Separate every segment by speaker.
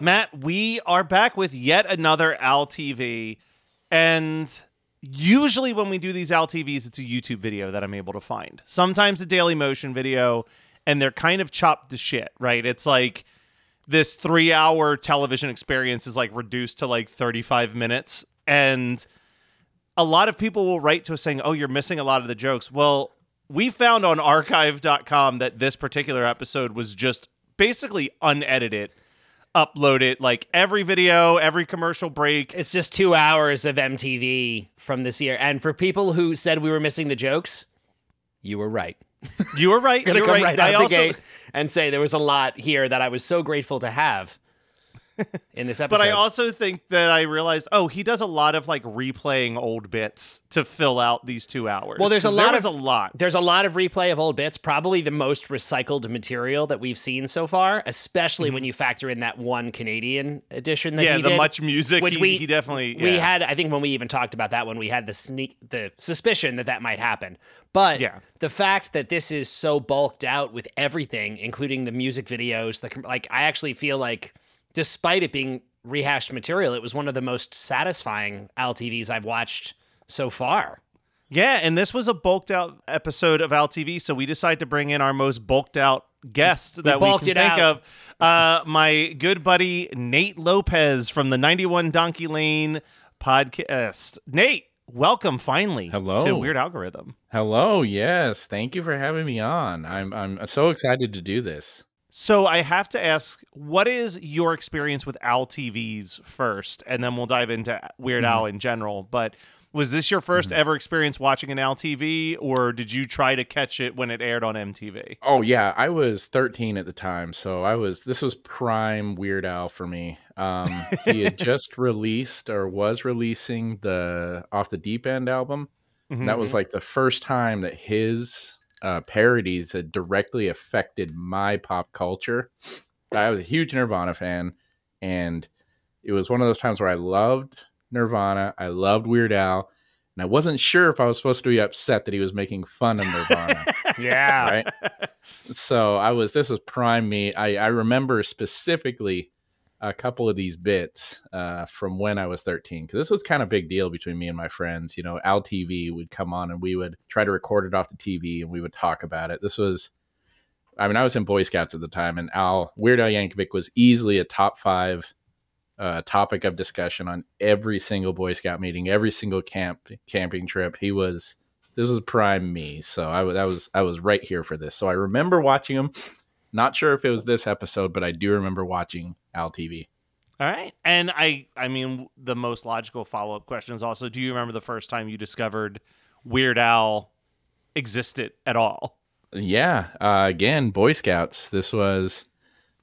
Speaker 1: Matt, we are back with yet another AlTV. And usually when we do these AlTVs, it's a YouTube video that I'm able to find. Sometimes a Daily Motion video, and they're kind of chopped to shit, right? It's like this three hour television experience is like reduced to like 35 minutes. And a lot of people will write to us saying, oh, you're missing a lot of the jokes. Well, we found on archive.com that this particular episode was just basically unedited upload it like every video, every commercial break.
Speaker 2: It's just two hours of MTV from this year. And for people who said we were missing the jokes, you were right.
Speaker 1: You were right.
Speaker 2: Gonna
Speaker 1: You're
Speaker 2: come
Speaker 1: right.
Speaker 2: right, out
Speaker 1: I
Speaker 2: the
Speaker 1: also,
Speaker 2: gate and say there was a lot here that I was so grateful to have in this episode.
Speaker 1: but I also think that I realized, oh, he does a lot of like replaying old bits to fill out these two hours.
Speaker 2: Well, there's a lot
Speaker 1: there
Speaker 2: of
Speaker 1: a lot.
Speaker 2: There's a lot of replay of old bits. Probably the most recycled material that we've seen so far, especially when you factor in that one Canadian edition that
Speaker 1: Mm-hmm. Yeah,
Speaker 2: he
Speaker 1: the
Speaker 2: did,
Speaker 1: much music.
Speaker 2: Which
Speaker 1: he,
Speaker 2: we
Speaker 1: he definitely
Speaker 2: we had. I think when we even talked about that one, we had the sneak, the suspicion that that might happen. But
Speaker 1: Yeah.
Speaker 2: the fact that this is so bulked out with everything, including the music videos, the like, I actually feel like, despite it being rehashed material, it was one of the most satisfying AlTVs I've watched so far.
Speaker 1: Yeah, and this was a bulked out episode of AlTV, so we decided to bring in our most bulked out guest that we
Speaker 2: bulked
Speaker 1: can
Speaker 2: it
Speaker 1: think
Speaker 2: out.
Speaker 1: of. Uh, my good buddy Nate Lopez from the 91 Donkey Lane podcast. Nate, welcome finally
Speaker 3: Hello.
Speaker 1: to Weird Algorithm.
Speaker 3: Hello, yes. Thank you for having me on. I'm I'm so excited to do this.
Speaker 1: So I have to ask, what is your experience with AlTVs first, and then we'll dive into Weird
Speaker 3: Mm-hmm.
Speaker 1: Al in general. But was this your 1st ever experience watching an AlTV, or did you try to catch it when it aired on MTV?
Speaker 3: Oh yeah, I was 13 at the time, so I was this was prime Weird Al for me. Um, he had just released or was releasing the Off the Deep End album. And that
Speaker 1: Mm-hmm.
Speaker 3: was like the first time that his uh, parodies had directly affected my pop culture. I was a huge Nirvana fan, and it was one of those times where I loved Nirvana, I loved Weird Al, and I wasn't sure if I was supposed to be upset that he was making fun of Nirvana.
Speaker 2: Yeah.
Speaker 3: right? So I was. This was prime me. I, I remember specifically a couple of these bits uh, from when I was 13 because this was kind of a big deal between me and my friends. You know, Al TV would come on and we would try to record it off the TV and we would talk about it. This was. I mean, I was in Boy Scouts at the time, and Al Weird Al Yankovic was easily a top five uh, topic of discussion on every single Boy Scout meeting, every single camp camping trip. He was this was prime me, so I I was I was right here for this. So I remember watching him. Not sure if it was this episode, but I do remember watching Al TV.
Speaker 1: All right. And I I mean the most logical follow-up question is also do you remember the first time you discovered Weird Al existed at all?
Speaker 3: Yeah, uh, again, Boy Scouts. This was,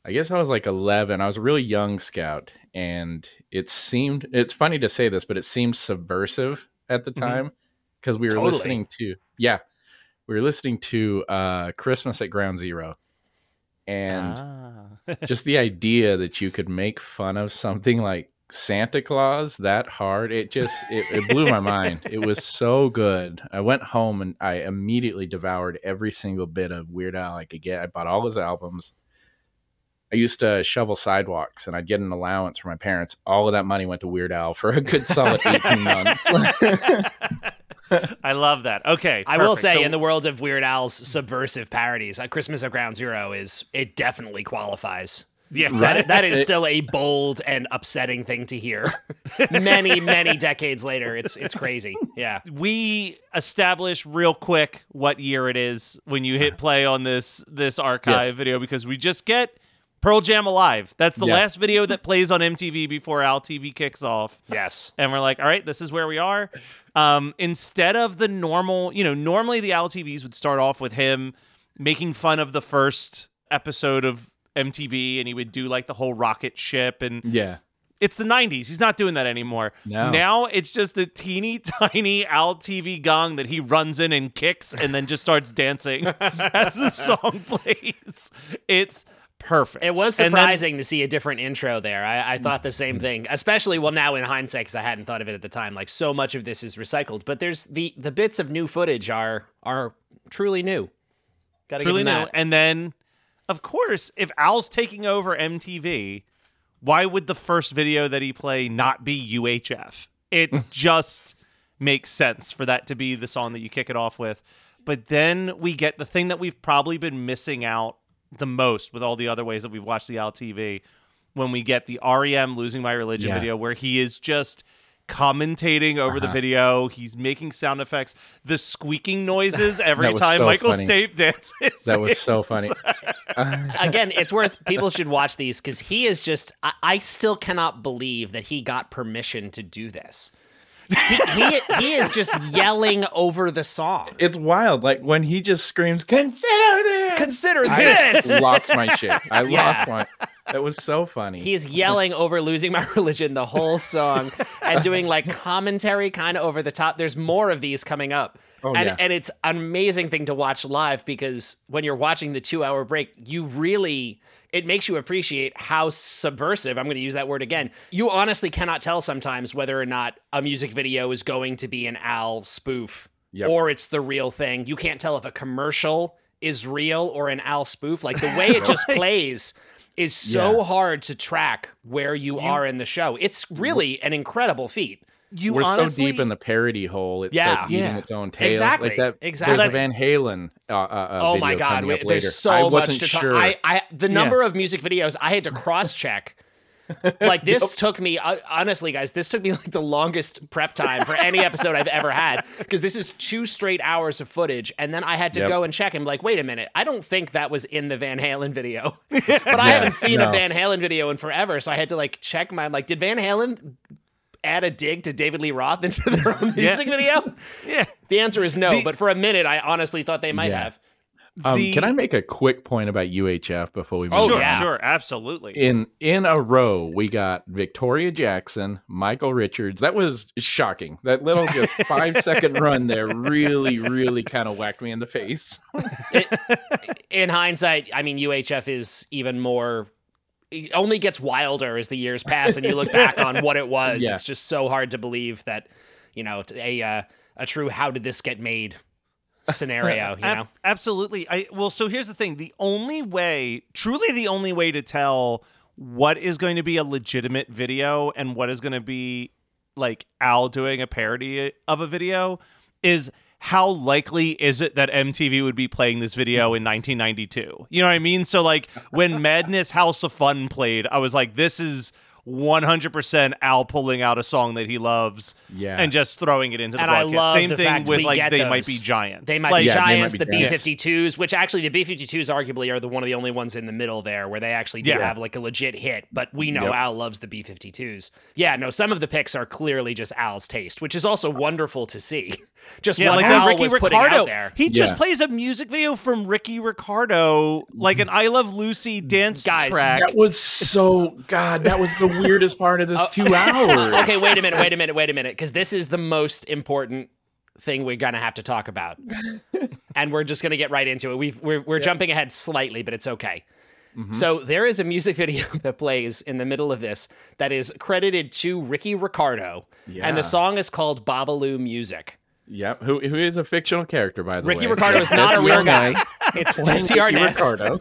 Speaker 3: I guess I was like 11. I was a really young scout, and it seemed, it's funny to say this, but it seemed subversive at the
Speaker 1: Mhm.
Speaker 3: time because we were
Speaker 2: Totally.
Speaker 3: listening to, yeah, we were listening to uh, Christmas at Ground Zero. And
Speaker 1: Ah.
Speaker 3: just the idea that you could make fun of something like Santa Claus that hard, it just it, it blew my mind. It was so good. I went home and I immediately devoured every single bit of Weird Al I could get. I bought all his albums. I used to shovel sidewalks and I'd get an allowance from my parents. All of that money went to Weird Al for a good solid 18 months.
Speaker 1: I love that. Okay,
Speaker 2: I will say,
Speaker 1: So-
Speaker 2: in the world of Weird Al's subversive parodies, uh, Christmas at Ground Zero is it definitely qualifies.
Speaker 1: yeah,
Speaker 2: That, that is still a bold and upsetting thing to hear. many, many decades later, it's it's crazy. Yeah.
Speaker 1: we establish real quick what year it is when you hit play on this this archive
Speaker 3: Yes.
Speaker 1: video because we just get Pearl Jam Alive. That's the
Speaker 3: Yeah.
Speaker 1: last video that plays on MTV before Al TV kicks off.
Speaker 2: Yes.
Speaker 1: And we're like, all right, this is where we are. Um, instead of the normal, you know, normally the Al TVs would start off with him making fun of the first episode of MTV and he would do like the whole rocket ship and
Speaker 3: Yeah.
Speaker 1: it's the 90s. He's not doing that anymore.
Speaker 3: No.
Speaker 1: Now it's just a teeny tiny Al TV gong that he runs in and kicks and then just starts dancing as the song plays. It's perfect.
Speaker 2: It was
Speaker 1: And then-
Speaker 2: surprising to see a different intro there. I, I thought the same thing, especially well now in hindsight because I hadn't thought of it at the time. Like so much of this is recycled, but there's the the bits of new footage are are truly new. Got to
Speaker 1: truly new. And then, of course, if Al's taking over MTV, why would the first video that he play not be UHF? It just makes sense for that to be the song that you kick it off with. But then we get the thing that we've probably been missing out the most with all the other ways that we've watched the Al TV when we get the REM Losing My Religion
Speaker 3: Yeah.
Speaker 1: video where he is just commentating over the
Speaker 3: Uh-huh.
Speaker 1: video. He's making sound effects, the squeaking noises every time
Speaker 3: so
Speaker 1: Michael
Speaker 3: funny.
Speaker 1: Stipe dances.
Speaker 3: That was so funny.
Speaker 2: Again, it's worth people should watch these because he is just. I, I still cannot believe that he got permission to do this. He, he, he is just yelling over the song.
Speaker 3: It's wild. Like when he just screams, "Consider this."
Speaker 2: Consider
Speaker 3: I
Speaker 2: this.
Speaker 3: lost my shit. I
Speaker 2: Yeah.
Speaker 3: lost my. That was so funny.
Speaker 2: He is yelling over losing my religion the whole song and doing like commentary kind of over the top. There's more of these coming up.
Speaker 3: Oh,
Speaker 2: and,
Speaker 3: yeah.
Speaker 2: and it's an amazing thing to watch live because when you're watching the two hour break, you really, it makes you appreciate how subversive, I'm going to use that word again. You honestly cannot tell sometimes whether or not a music video is going to be an Al spoof
Speaker 3: Yep.
Speaker 2: or it's the real thing. You can't tell if a commercial is real or an Al spoof. Like the way it just plays is so
Speaker 3: Yeah.
Speaker 2: hard to track where you, are in the show. It's really an incredible feat.
Speaker 1: You
Speaker 3: We're
Speaker 1: honestly,
Speaker 3: so deep in the parody hole. It
Speaker 2: Yeah.
Speaker 3: starts eating
Speaker 1: Yeah.
Speaker 3: its own tail.
Speaker 2: Exactly.
Speaker 3: Like that.
Speaker 2: Exactly.
Speaker 3: There's a Van Halen. Uh, uh, uh,
Speaker 2: oh
Speaker 3: video
Speaker 2: my god,
Speaker 3: coming
Speaker 2: wait,
Speaker 3: up
Speaker 2: there's
Speaker 3: later.
Speaker 2: so
Speaker 3: I
Speaker 2: much
Speaker 3: wasn't
Speaker 2: to talk.
Speaker 3: sure.
Speaker 2: I, I the number of music videos I had to cross check. like this took me uh, honestly guys this took me like the longest prep time for any episode i've ever had because this is two straight hours of footage and then i had to
Speaker 3: Yep.
Speaker 2: go and check and be like wait a minute i don't think that was in the van halen video but i haven't seen a van halen video in forever so i had to like check my like did van halen add a dig to david lee roth into their own
Speaker 1: Yeah.
Speaker 2: music video
Speaker 1: yeah.
Speaker 2: the answer is no
Speaker 1: The-
Speaker 2: but for a minute i honestly thought they might
Speaker 3: Yeah.
Speaker 2: have
Speaker 3: Um,
Speaker 1: The-
Speaker 3: can I make a quick point about UHF before we move
Speaker 1: Oh, sure,
Speaker 3: on?
Speaker 1: sure, absolutely.
Speaker 3: In in a row, we got Victoria Jackson, Michael Richards. That was shocking. That little just five second run there really, really kind of whacked me in the face.
Speaker 2: in hindsight, I mean, UHF is even more. It only gets wilder as the years pass, and you look back on what it was.
Speaker 3: Yeah.
Speaker 2: It's just so hard to believe that, you know, a uh, a true "how did this get made" scenario. You
Speaker 1: Ab-
Speaker 2: know,
Speaker 1: absolutely. I well, so here's the thing: the only way, truly, the only way to tell what is going to be a legitimate video and what is going to be like Al doing a parody of a video is how likely is it that MTV would be playing this video in 1992? You know what I mean? So like when Madness House of Fun played, I was like, this is 100% Al pulling out a song that he loves
Speaker 3: Yeah.
Speaker 1: and just throwing it into the
Speaker 2: And I
Speaker 1: broadcast.
Speaker 2: love
Speaker 1: Same
Speaker 2: the
Speaker 1: thing
Speaker 2: fact
Speaker 1: with
Speaker 2: we
Speaker 1: like
Speaker 2: get
Speaker 1: they might be giants.
Speaker 2: they might
Speaker 1: like,
Speaker 2: be
Speaker 3: Yeah, they might
Speaker 2: giants.
Speaker 3: be
Speaker 2: The B52s, which actually the B 52s arguably are the one of the only ones in the middle there where they actually do
Speaker 1: Yeah.
Speaker 2: have like a legit hit. But we know
Speaker 3: Yep.
Speaker 2: Al loves the B 52s. Yeah, no, some of the picks are clearly just Al's taste, which is also wonderful to see. Just
Speaker 1: Yeah,
Speaker 2: what
Speaker 1: like
Speaker 2: Al
Speaker 1: Ricky
Speaker 2: was putting
Speaker 1: Ricardo.
Speaker 2: out there.
Speaker 1: He just
Speaker 3: Yeah.
Speaker 1: plays a music video from Ricky Ricardo, like an I Love Lucy dance
Speaker 2: Guys,
Speaker 1: track.
Speaker 3: That was so God. That was the weirdest part of this uh, two hours.
Speaker 2: okay, wait a minute, wait a minute, wait a minute, because this is the most important thing we're gonna have to talk about, and we're just gonna get right into it. We've, we're we're jumping ahead slightly, but it's okay. Mm-hmm. So there is a music video that plays in the middle of this that is credited to Ricky Ricardo,
Speaker 3: Yeah.
Speaker 2: and the song is called Babalu Music.
Speaker 3: Yep. Who who is a fictional character by the way?
Speaker 2: Ricky Ricardo is not a real guy. It's Desi
Speaker 3: Ricky
Speaker 2: Arnaz.
Speaker 3: Ricardo.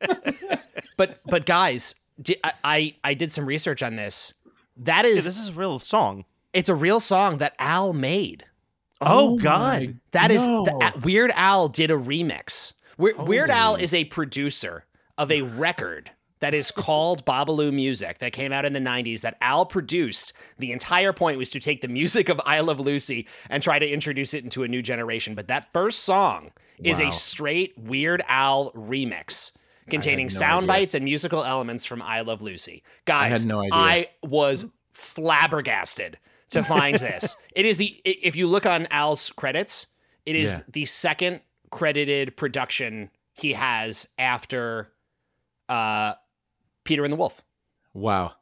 Speaker 2: But but guys, di- I, I I did some research on this. That is Yeah,
Speaker 1: this is a real song.
Speaker 2: it's a real song that Al made.
Speaker 1: Oh,
Speaker 3: my
Speaker 1: God.
Speaker 2: That is
Speaker 3: no.
Speaker 2: the, uh, Weird Al did a remix. Weir- Weird Al is a producer of a record that is called Babalu Music that came out in the 90s that Al produced. The entire point was to take the music of I Love Lucy and try to introduce it into a new generation. But that first song is
Speaker 3: Wow.
Speaker 2: a straight Weird Al remix containing
Speaker 3: no
Speaker 2: sound
Speaker 3: idea.
Speaker 2: bites and musical elements from I Love Lucy. Guys,
Speaker 3: had no.
Speaker 2: I was flabbergasted to find this. It is the if you look on Al's credits, it is
Speaker 3: Yeah.
Speaker 2: the second credited production he has after uh Peter and the Wolf.
Speaker 3: Wow.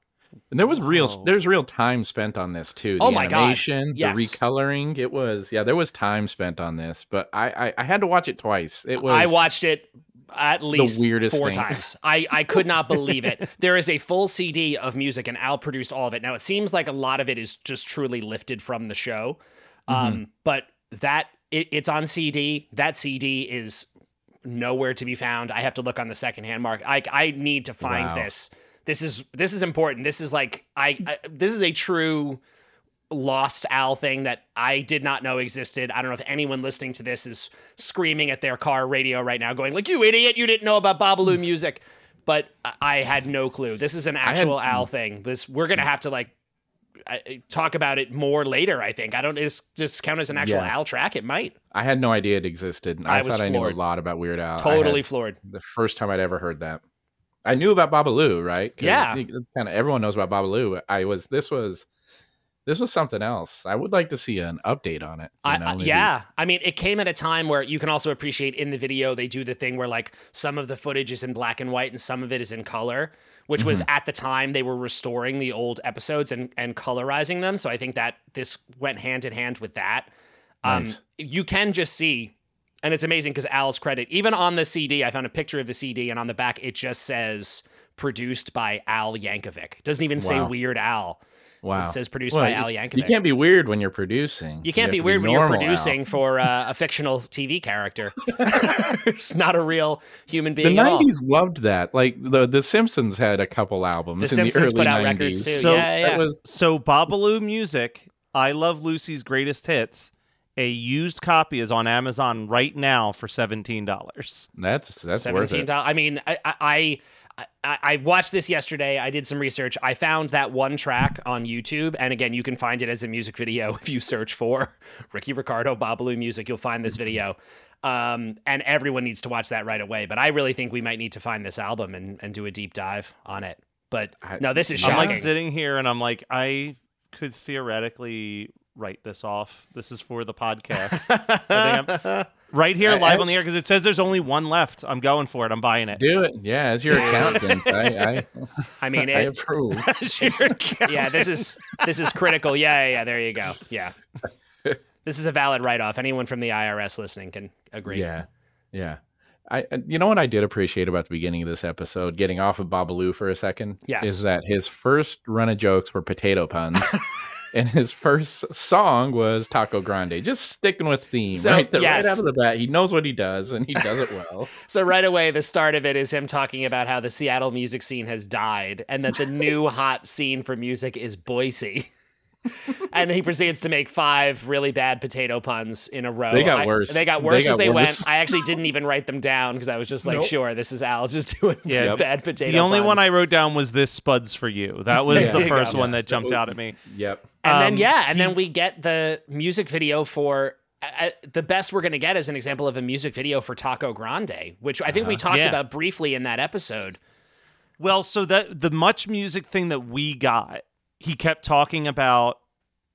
Speaker 3: And there was real
Speaker 1: Wow.
Speaker 3: there's real time spent on this too. The
Speaker 2: Oh my God.
Speaker 3: animation,
Speaker 2: Yes.
Speaker 3: the recoloring. It was yeah, there was time spent on this, but I I, I had to watch it twice. It was
Speaker 2: I watched it at least
Speaker 3: weirdest
Speaker 2: four
Speaker 3: thing.
Speaker 2: times. I, I could not believe it. There is a full CD of music, and Al produced all of it. Now it seems like a lot of it is just truly lifted from the show,
Speaker 3: Mm-hmm.
Speaker 2: um, but that it, it's on CD. That CD is nowhere to be found. I have to look on the secondhand market. I I need to find
Speaker 3: Wow.
Speaker 2: this. This is this is important. This is like I, I this is a true lost Al thing that I did not know existed. I don't know if anyone listening to this is screaming at their car radio right now, going like, "You idiot! You didn't know about Babalu hmm. music." But I- had no clue. This is an
Speaker 3: had-
Speaker 2: actual Al hmm. thing. This we're gonna have to like I- talk about it more later. I think I don't. Is this count as an actual
Speaker 3: Yeah.
Speaker 2: Al track? It might.
Speaker 3: I had no idea it existed.
Speaker 2: I
Speaker 3: I,
Speaker 2: was
Speaker 3: thought I knew a lot about Weird Al.
Speaker 2: Totally floored.
Speaker 3: the first time I'd ever heard that. I knew about Babalu, right?
Speaker 2: Yeah.
Speaker 3: Kind of everyone knows about Babalu. I was this was this was something else. I would like to see an update on it. you know,
Speaker 2: I- yeah, I mean, it came at a time where you can also appreciate in the video they do the thing where like some of the footage is in black and white and some of it is in color, which was
Speaker 3: Mm-hmm.
Speaker 2: at the time they were restoring the old episodes and and colorizing them. So I think that this went hand in hand with that. Um,
Speaker 3: Nice.
Speaker 2: You can just see, and it's amazing because Al's credit, even on the CD, I found a picture of the CD, and on the back it just says produced by Al Yankovic. It doesn't even say Weird Al.
Speaker 3: Wow.
Speaker 2: It says produced
Speaker 3: Well,
Speaker 2: by
Speaker 3: you-
Speaker 2: Al
Speaker 3: You can't be weird when you're producing.
Speaker 2: You can't
Speaker 3: have
Speaker 2: be
Speaker 3: to
Speaker 2: weird when you're
Speaker 3: normal, Al.
Speaker 2: producing for uh, a fictional TV character. it's not a real human
Speaker 3: The
Speaker 2: being at all.
Speaker 3: '90s loved that. Like the The Simpsons had a couple albums.
Speaker 2: The
Speaker 3: in
Speaker 2: Simpsons
Speaker 3: the early
Speaker 2: put out
Speaker 3: 90s.
Speaker 2: records too.
Speaker 1: So
Speaker 2: yeah, yeah.
Speaker 3: Was
Speaker 1: So Babalu Music, I Love Lucy's Greatest Hits. A used copy is on Amazon right now for seventeen dollars.
Speaker 3: that's that's worth
Speaker 2: Seventeen
Speaker 3: it.
Speaker 2: dollars. I mean, I, I I I watched this yesterday. I did some research. I found that one track on YouTube, and again, you can find it as a music video if you search for Ricky Ricardo Babalu music. You'll find this video. Um, and everyone needs to watch that right away. But I really think we might need to find this album and, and do a deep dive on it. But no, this is
Speaker 1: I'm like sitting here and I'm like, I could theoretically write this off. This is for the podcast. I think I'm- right here,
Speaker 3: Uh,
Speaker 1: live on the air, because it says there's only one left. I'm going for it. I'm buying it.
Speaker 3: Do it, yeah. As your accountant, I,
Speaker 2: I mean,
Speaker 3: I, I
Speaker 2: it,
Speaker 3: approve.
Speaker 2: yeah, this is this is critical. Yeah, yeah, yeah, there you go. Yeah, this is a valid write-off. Anyone from the IRS listening can agree.
Speaker 3: Yeah, yeah. I, I- you know what I did appreciate about the beginning of this episode, getting off of Babalu for a second,
Speaker 2: Yes.
Speaker 3: is that his first run of jokes were potato puns, and his first song was Taco Grande. Just sticking with theme,
Speaker 2: So,
Speaker 3: right? there,
Speaker 2: yes.
Speaker 3: right out of the bat, he knows what he does, and he does it well.
Speaker 2: So right away, the start of it is him talking about how the Seattle music scene has died, and that the new hot scene for music is Boise. and he proceeds to make five really bad potato puns in a row.
Speaker 3: They got
Speaker 2: I-
Speaker 3: worse.
Speaker 2: they got
Speaker 3: They
Speaker 2: worse as they
Speaker 3: worse.
Speaker 2: went. I actually didn't even write them down because I was just like,
Speaker 3: Nope.
Speaker 2: sure, this is Al just doing
Speaker 1: Yeah.
Speaker 2: bad potato.
Speaker 1: The only one. I wrote down was this Spuds for you. That was
Speaker 3: Yeah.
Speaker 1: the first
Speaker 2: go.
Speaker 1: one that jumped out at me.
Speaker 3: Yep.
Speaker 2: And then
Speaker 1: Um,
Speaker 2: yeah, and then we get the music video for uh, the best we're going to get is an example of a music video for Taco Grande, which I think we talked
Speaker 1: Yeah.
Speaker 2: about briefly in that episode.
Speaker 1: Well, so that the much music thing that we got, he kept talking about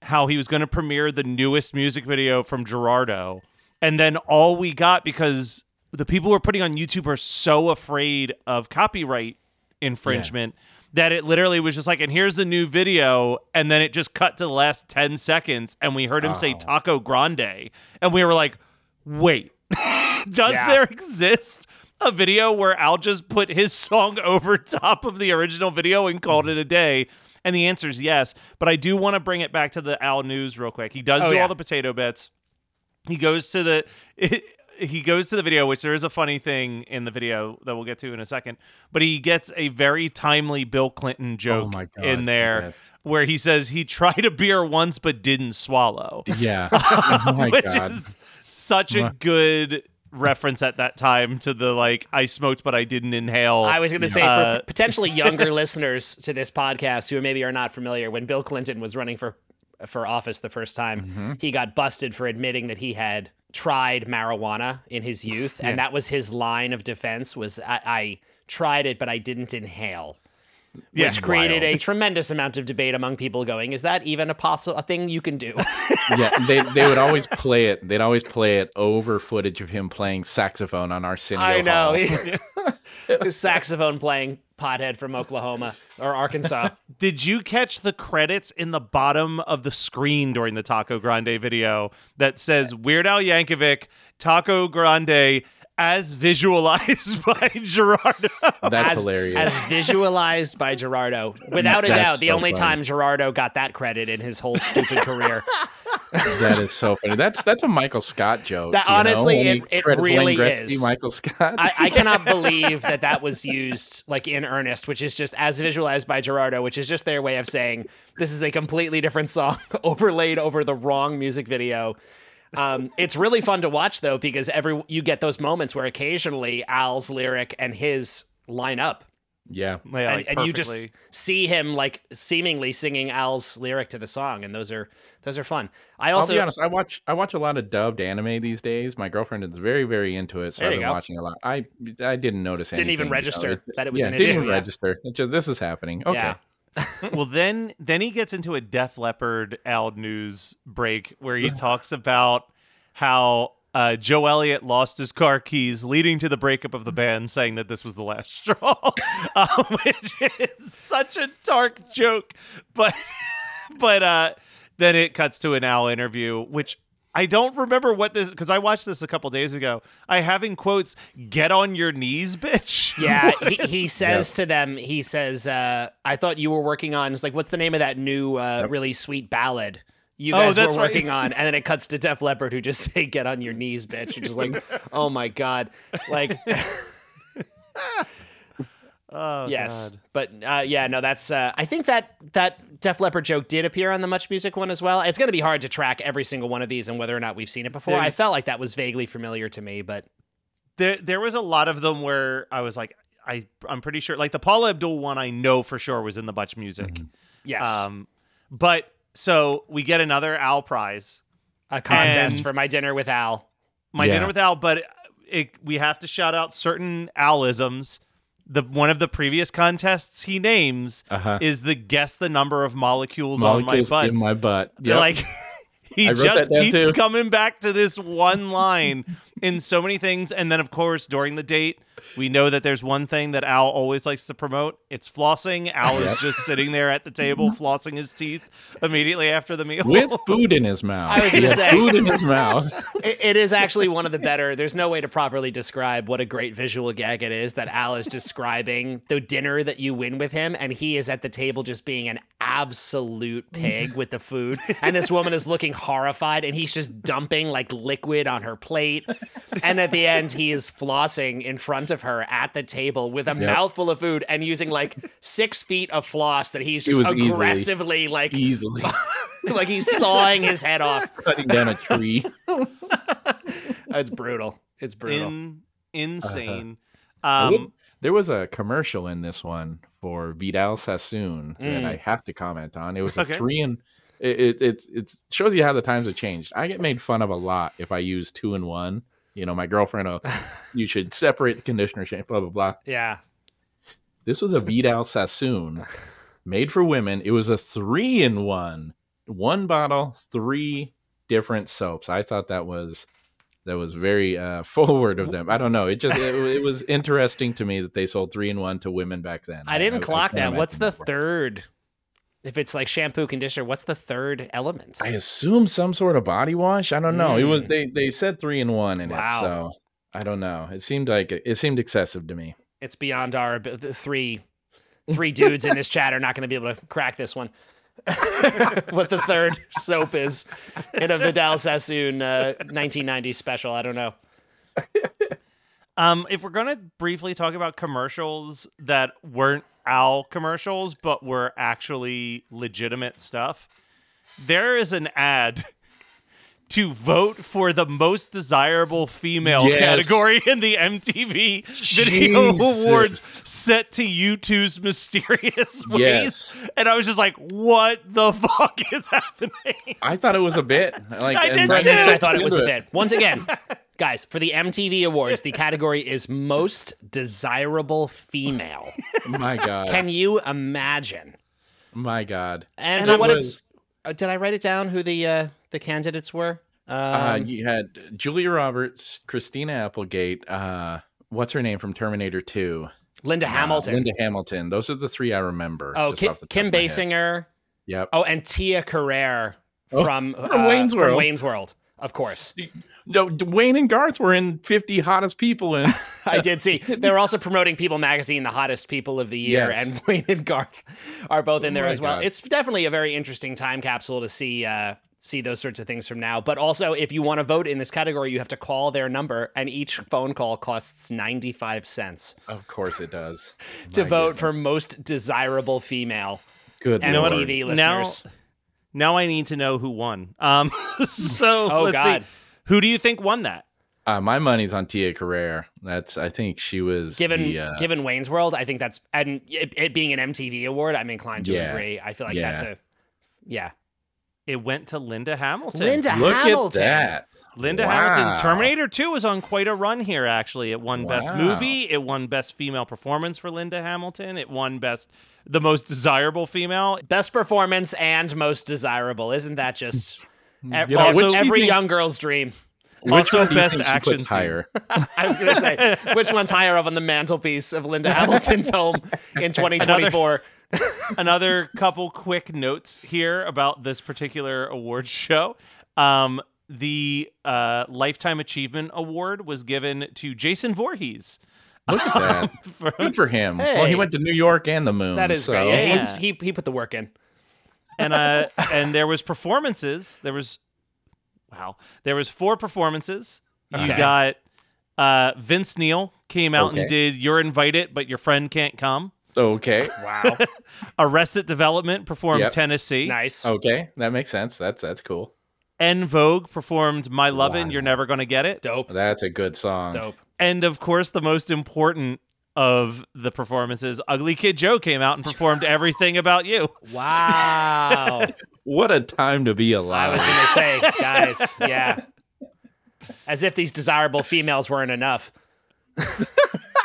Speaker 1: how he was going to premiere the newest music video from Gerardo, and then all we got because the people we're putting on YouTube are so afraid of copyright infringement that it literally was just like, and here's the new video, and then it just cut to the last ten seconds, and we heard him say
Speaker 3: Oh.
Speaker 1: Taco Grande, and we were like, wait, does
Speaker 2: Yeah.
Speaker 1: there exist a video where Al just put his song over top of the original video and called it a day? And the answer is yes. But I do want to bring it back to the Al news real quick. He does
Speaker 2: Oh,
Speaker 1: do
Speaker 2: yeah.
Speaker 1: all the potato bits. He goes to the. he goes to the video, which there is a funny thing in the video that we'll get to in a second. But he gets a very timely Bill Clinton oh joke
Speaker 3: Oh God,
Speaker 1: in there,
Speaker 3: yes.
Speaker 1: where he says he tried a beer once but didn't swallow,
Speaker 3: Yeah. oh my
Speaker 1: which
Speaker 3: god.
Speaker 1: is such a good reference at that time to the like I smoked but I didn't inhale.
Speaker 2: I was going to say
Speaker 1: Uh,
Speaker 2: for potentially younger listeners to this podcast who maybe are not familiar, when Bill Clinton was running for for office the first time,
Speaker 1: Mm-hmm.
Speaker 2: he got busted for admitting that he had tried marijuana in his youth, and that was his line of defense: was I, I tried it, but I didn't inhale.
Speaker 1: Yeah.
Speaker 2: which created
Speaker 1: Wild.
Speaker 2: a tremendous amount of debate among people going, is that even a possible a thing you can do?
Speaker 3: yeah, they they would always play it. They'd always play it over footage of him playing saxophone on Arsenio.
Speaker 2: I know.
Speaker 3: Hall.
Speaker 2: His saxophone playing pothead from Oklahoma or Arkansas.
Speaker 1: Did you catch the credits in the bottom of the screen during the Taco Grande video that says Weird Al Yankovic, Taco Grande, as visualized by Gerardo?
Speaker 3: That's
Speaker 2: as,
Speaker 3: hilarious.
Speaker 2: As visualized by Gerardo. Without a
Speaker 3: That's
Speaker 2: doubt, the
Speaker 3: so
Speaker 2: only
Speaker 3: funny.
Speaker 2: time Gerardo got that credit in his whole stupid career.
Speaker 3: that is so funny. That's that's a Michael Scott joke.
Speaker 2: That- honestly, it- it
Speaker 3: credits Wayne
Speaker 2: really
Speaker 3: Gretzky,
Speaker 2: is.
Speaker 3: Michael Scott.
Speaker 2: I, I cannot believe that that was used like in earnest, which is just as visualized by Gerardo, which is just their way of saying this is a completely different song overlaid over the wrong music video. Um, it's really fun to watch though because every you get those moments where occasionally Al's lyric and his line up,
Speaker 3: yeah.
Speaker 1: Yeah,
Speaker 2: and,
Speaker 1: like,
Speaker 2: and you just see him like seemingly singing Al's lyric to the song, and those are those are fun. I
Speaker 3: I'll
Speaker 2: also
Speaker 3: be honest. I watch I watch a lot of dubbed anime these days. My girlfriend is very very into it, so I've been
Speaker 2: go.
Speaker 3: watching a lot. I I didn't notice anything.
Speaker 2: Didn't even
Speaker 3: anything, you know,
Speaker 2: register that it was
Speaker 3: yeah,
Speaker 2: an
Speaker 3: didn't
Speaker 2: issue,
Speaker 3: even
Speaker 2: yeah.
Speaker 3: register. It's just this is happening. Okay.
Speaker 2: Yeah.
Speaker 1: well then then he gets into a Def Leppard Al news break where he talks about how uh, Joe Elliott lost his car keys, leading to the breakup of the band, saying that this was the last straw, um, which is such a dark joke. But but uh, then it cuts to an Al interview, which I don't remember what this because I watched this a couple days ago. I have in quotes, "Get on your knees, bitch."
Speaker 2: Yeah, he, he says to them, he says, uh, I thought you were working on, it's like, what's the name of that new, uh, really sweet ballad you
Speaker 1: Oh,
Speaker 2: guys were
Speaker 1: that's right.
Speaker 2: working on? And then it cuts to Def Leppard who just say, get on your knees, bitch. Which is like, oh my God. Like,
Speaker 1: Oh,
Speaker 2: yes.
Speaker 1: God.
Speaker 2: But uh, yeah, no, that's, uh, I think that that Def Leppard joke did appear on the Much Music one as well. It's going to be hard to track every single one of these and whether or not we've seen it before. I felt like that was vaguely familiar to me, but
Speaker 1: there there was a lot of them where I was like, I I'm pretty sure like the Paula Abdul one I know for sure was in the Much music.
Speaker 2: yes.
Speaker 1: Um, but so we get another Al prize,
Speaker 2: a contest for my dinner with Al.
Speaker 1: my
Speaker 3: Yeah.
Speaker 1: dinner with Al, but it, we have to shout out certain Alisms. The one of the previous contests he names
Speaker 3: Uh-huh.
Speaker 1: is the guess the number of molecules,
Speaker 3: Molecules
Speaker 1: on my butt.
Speaker 3: in my butt. Yep.
Speaker 1: Like he just keeps
Speaker 3: too.
Speaker 1: coming back to this one line in so many things. And then, of course, during the date, we know that there's one thing that Al always likes to promote. It's flossing. Al is just sitting there at the table flossing his teeth immediately after the meal.
Speaker 3: with food in his mouth.
Speaker 2: I was gonna say.
Speaker 3: food in his mouth.
Speaker 2: It, it is actually one of the better. There's no way to properly describe what a great visual gag it is that Al is describing the dinner that you win with him, and he is at the table just being an absolute pig with the food, and this woman is looking horrified, and he's just dumping like liquid on her plate, and at the end he is flossing in front of her at the table with a mouthful of food and using like six feet of floss that he's just
Speaker 3: was easily-
Speaker 2: aggressively like
Speaker 3: Easily
Speaker 2: like he's sawing his head off.
Speaker 3: cutting down a tree.
Speaker 2: It's brutal. It's brutal.
Speaker 1: In, insane.
Speaker 3: I would-
Speaker 1: Um,
Speaker 3: there was a commercial in this one for Vidal Sassoon that
Speaker 2: Mm.
Speaker 3: I have to comment on. It was a
Speaker 1: Okay.
Speaker 3: three and it, it it's it shows you how the times have changed. I get made fun of a lot if I use two and one. You know, my girlfriend, will, you should separate the conditioner shampoo, blah blah blah.
Speaker 2: yeah.
Speaker 3: This was a Vidal Sassoon made for women. It was a three in one, one bottle, three different soaps. I thought that was that was very uh, forward of them. I don't know. It just it, it was interesting to me that they sold three in one to women back then.
Speaker 2: I didn't clock
Speaker 3: can't
Speaker 2: that. What's the
Speaker 3: before.
Speaker 2: third? If it's like shampoo, conditioner, what's the third element?
Speaker 3: I assume some sort of body wash. I don't know. It was
Speaker 2: Mm.
Speaker 3: they they said three in one in
Speaker 2: Wow.
Speaker 3: it, so I don't know. It seemed like it seemed excessive to me.
Speaker 2: It's beyond our three three dudes in this chat are not going to be able to crack this one. what the third soap is in a Vidal Sassoon uh, 1990 special. I don't know.
Speaker 1: Um, if we're gonna briefly talk about commercials that weren't Al commercials, but were actually legitimate stuff, there is an ad to vote for the most desirable female
Speaker 3: Yes.
Speaker 1: category in the MTV Video Awards set to U2's Mysterious Ways.
Speaker 3: Yes.
Speaker 1: And I was just like, what the fuck is happening?
Speaker 3: I thought it was a bit. Like,
Speaker 1: I did
Speaker 3: right
Speaker 1: too.
Speaker 2: I thought it was a bit. Once again, guys, for the MTV Awards, the category is most desirable female.
Speaker 3: My God.
Speaker 2: Can you imagine?
Speaker 3: My God.
Speaker 2: And,
Speaker 3: And
Speaker 2: for what
Speaker 3: was-
Speaker 2: it's, uh, did I write it down? Who the uh, the candidates were? Um,
Speaker 3: Uh, you had Julia Roberts, Christina Applegate. Uh, what's her name from Terminator Two?
Speaker 2: Linda Hamilton.
Speaker 3: Linda Hamilton. Those are the three I remember.
Speaker 2: oh, Kim,
Speaker 3: off the top
Speaker 2: Kim
Speaker 3: of my head.
Speaker 2: Basinger.
Speaker 3: Yep.
Speaker 2: Oh, and Tia Carrere
Speaker 3: Oh,
Speaker 2: from
Speaker 3: from
Speaker 2: uh,
Speaker 3: Wayne's
Speaker 2: From
Speaker 3: World.
Speaker 2: Wayne's World, of course.
Speaker 3: No, Wayne and Garth were in 50 hottest people in.
Speaker 2: I did see. They were also promoting People Magazine, the hottest people of the year,
Speaker 3: Yes.
Speaker 2: and Wayne and Garth are both in
Speaker 3: Oh
Speaker 2: there
Speaker 3: my
Speaker 2: as well.
Speaker 3: God.
Speaker 2: It's definitely a very interesting time capsule to see uh, see those sorts of things from now. But also, if you want to vote in this category, you have to call their number, and each phone call costs ninety five cents
Speaker 3: of course it does.
Speaker 2: to
Speaker 3: My
Speaker 2: vote
Speaker 3: goodness.
Speaker 2: for most desirable female
Speaker 3: Good
Speaker 2: MTV
Speaker 3: Lord.
Speaker 2: listeners.
Speaker 1: Now I need to know who won. Um, so
Speaker 2: Oh,
Speaker 1: let's
Speaker 2: God.
Speaker 1: see. Who do you think won that?
Speaker 3: Uh, my money's on Tia Carrere. That's I think she was
Speaker 2: Given
Speaker 3: the, uh,
Speaker 2: given Wayne's World, I think that's and it, it being an MTV award, I'm inclined to
Speaker 3: Yeah.
Speaker 2: agree. I feel like
Speaker 3: Yeah.
Speaker 2: that's a yeah.
Speaker 1: It went to Linda Hamilton.
Speaker 2: Linda
Speaker 3: Look
Speaker 2: Hamilton.
Speaker 3: at that.
Speaker 1: Linda
Speaker 3: Wow.
Speaker 1: Hamilton. Terminator 2 was on quite a run here, actually. It won Best Movie. It won Best Female Performance for Linda Hamilton. It won Best, the most desirable female.
Speaker 2: Best performance and most desirable. Isn't that just ev-
Speaker 3: You know,
Speaker 2: every,
Speaker 1: which you
Speaker 2: every
Speaker 1: think-
Speaker 2: young girl's dream?
Speaker 3: Which
Speaker 1: Also
Speaker 3: one
Speaker 1: best action
Speaker 3: puts
Speaker 1: scene.
Speaker 3: higher?
Speaker 2: I was going to say, which one's higher up on the mantelpiece of Linda Hamilton's home in 2024?
Speaker 1: Another couple quick notes here about this particular awards show. Um, the uh, Lifetime Achievement Award was given to Jason Voorhees.
Speaker 3: Look at that.
Speaker 1: For-
Speaker 3: Good for him. Well, he went to New York and the moon.
Speaker 2: That is
Speaker 3: so.
Speaker 2: great. Yeah,
Speaker 1: Yeah.
Speaker 2: he's- he, he put the work in.
Speaker 1: and uh and there was performances there was wow there was four performances you got uh vince neil came out
Speaker 3: Okay.
Speaker 1: and did you're invited but your friend can't come
Speaker 3: Okay.
Speaker 2: Wow.
Speaker 1: arrested development performed
Speaker 3: Yep.
Speaker 1: tennessee
Speaker 2: nice.
Speaker 3: Okay. That makes sense. That's that's cool.
Speaker 1: en vogue performed my lovin'
Speaker 3: Wow.
Speaker 1: you're never gonna get it
Speaker 2: Dope.
Speaker 3: That's a good song.
Speaker 2: Dope.
Speaker 1: and of course the most important of the performances ugly kid joe came out and performed everything about you
Speaker 2: Wow.
Speaker 3: What a time to be alive.
Speaker 2: I was going to say, guys, yeah. As if these desirable females weren't enough.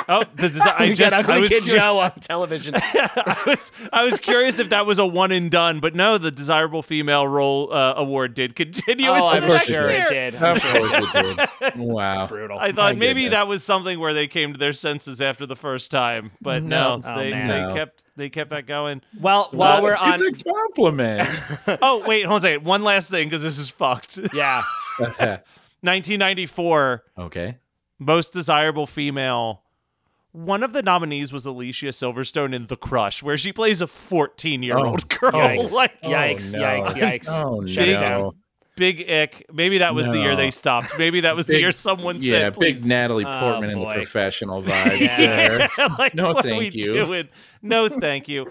Speaker 1: oh the desi- i just
Speaker 2: got
Speaker 1: i
Speaker 2: Ugly
Speaker 1: was
Speaker 2: Kid
Speaker 1: curious-
Speaker 2: Joe on television.
Speaker 1: I was I was curious if that was a one and done, but no, the desirable female role uh, award did continue.
Speaker 2: oh,
Speaker 1: into
Speaker 2: I'm
Speaker 1: next
Speaker 2: sure
Speaker 1: year.
Speaker 2: it did. I'm
Speaker 3: of
Speaker 2: sure
Speaker 3: course it did. Wow.
Speaker 2: brutal.
Speaker 1: I thought
Speaker 3: My
Speaker 1: maybe
Speaker 3: goodness.
Speaker 1: that was something where they came to their senses after the first time, but no,
Speaker 3: No.
Speaker 2: Oh,
Speaker 1: they,
Speaker 2: man.
Speaker 1: they
Speaker 3: No.
Speaker 1: kept they kept that going.
Speaker 2: well, while we're on,
Speaker 3: It's a compliment.
Speaker 1: Oh wait, hold on a second. One last thing because this is fucked.
Speaker 2: yeah,
Speaker 1: 1994,
Speaker 3: okay.
Speaker 1: most desirable female. One of the nominees was Alicia Silverstone in The Crush, where she plays a 14 year old
Speaker 3: Oh,
Speaker 1: girl.
Speaker 2: yikes,
Speaker 1: Like oh,
Speaker 2: yikes,
Speaker 3: Oh, no.
Speaker 2: yikes, oh, yikes.
Speaker 3: Oh,
Speaker 2: Shut it
Speaker 3: no.
Speaker 2: down.
Speaker 1: big ick. Maybe that was the year they stopped. Maybe that was the year someone
Speaker 3: Yeah,
Speaker 1: said,
Speaker 3: big
Speaker 1: please.
Speaker 3: Natalie
Speaker 2: Oh,
Speaker 3: Portman in the professional vibe."
Speaker 2: Yeah.
Speaker 3: there.
Speaker 1: like,
Speaker 3: No,
Speaker 1: what are
Speaker 3: thank
Speaker 1: we
Speaker 3: you.
Speaker 1: doing? No, thank you.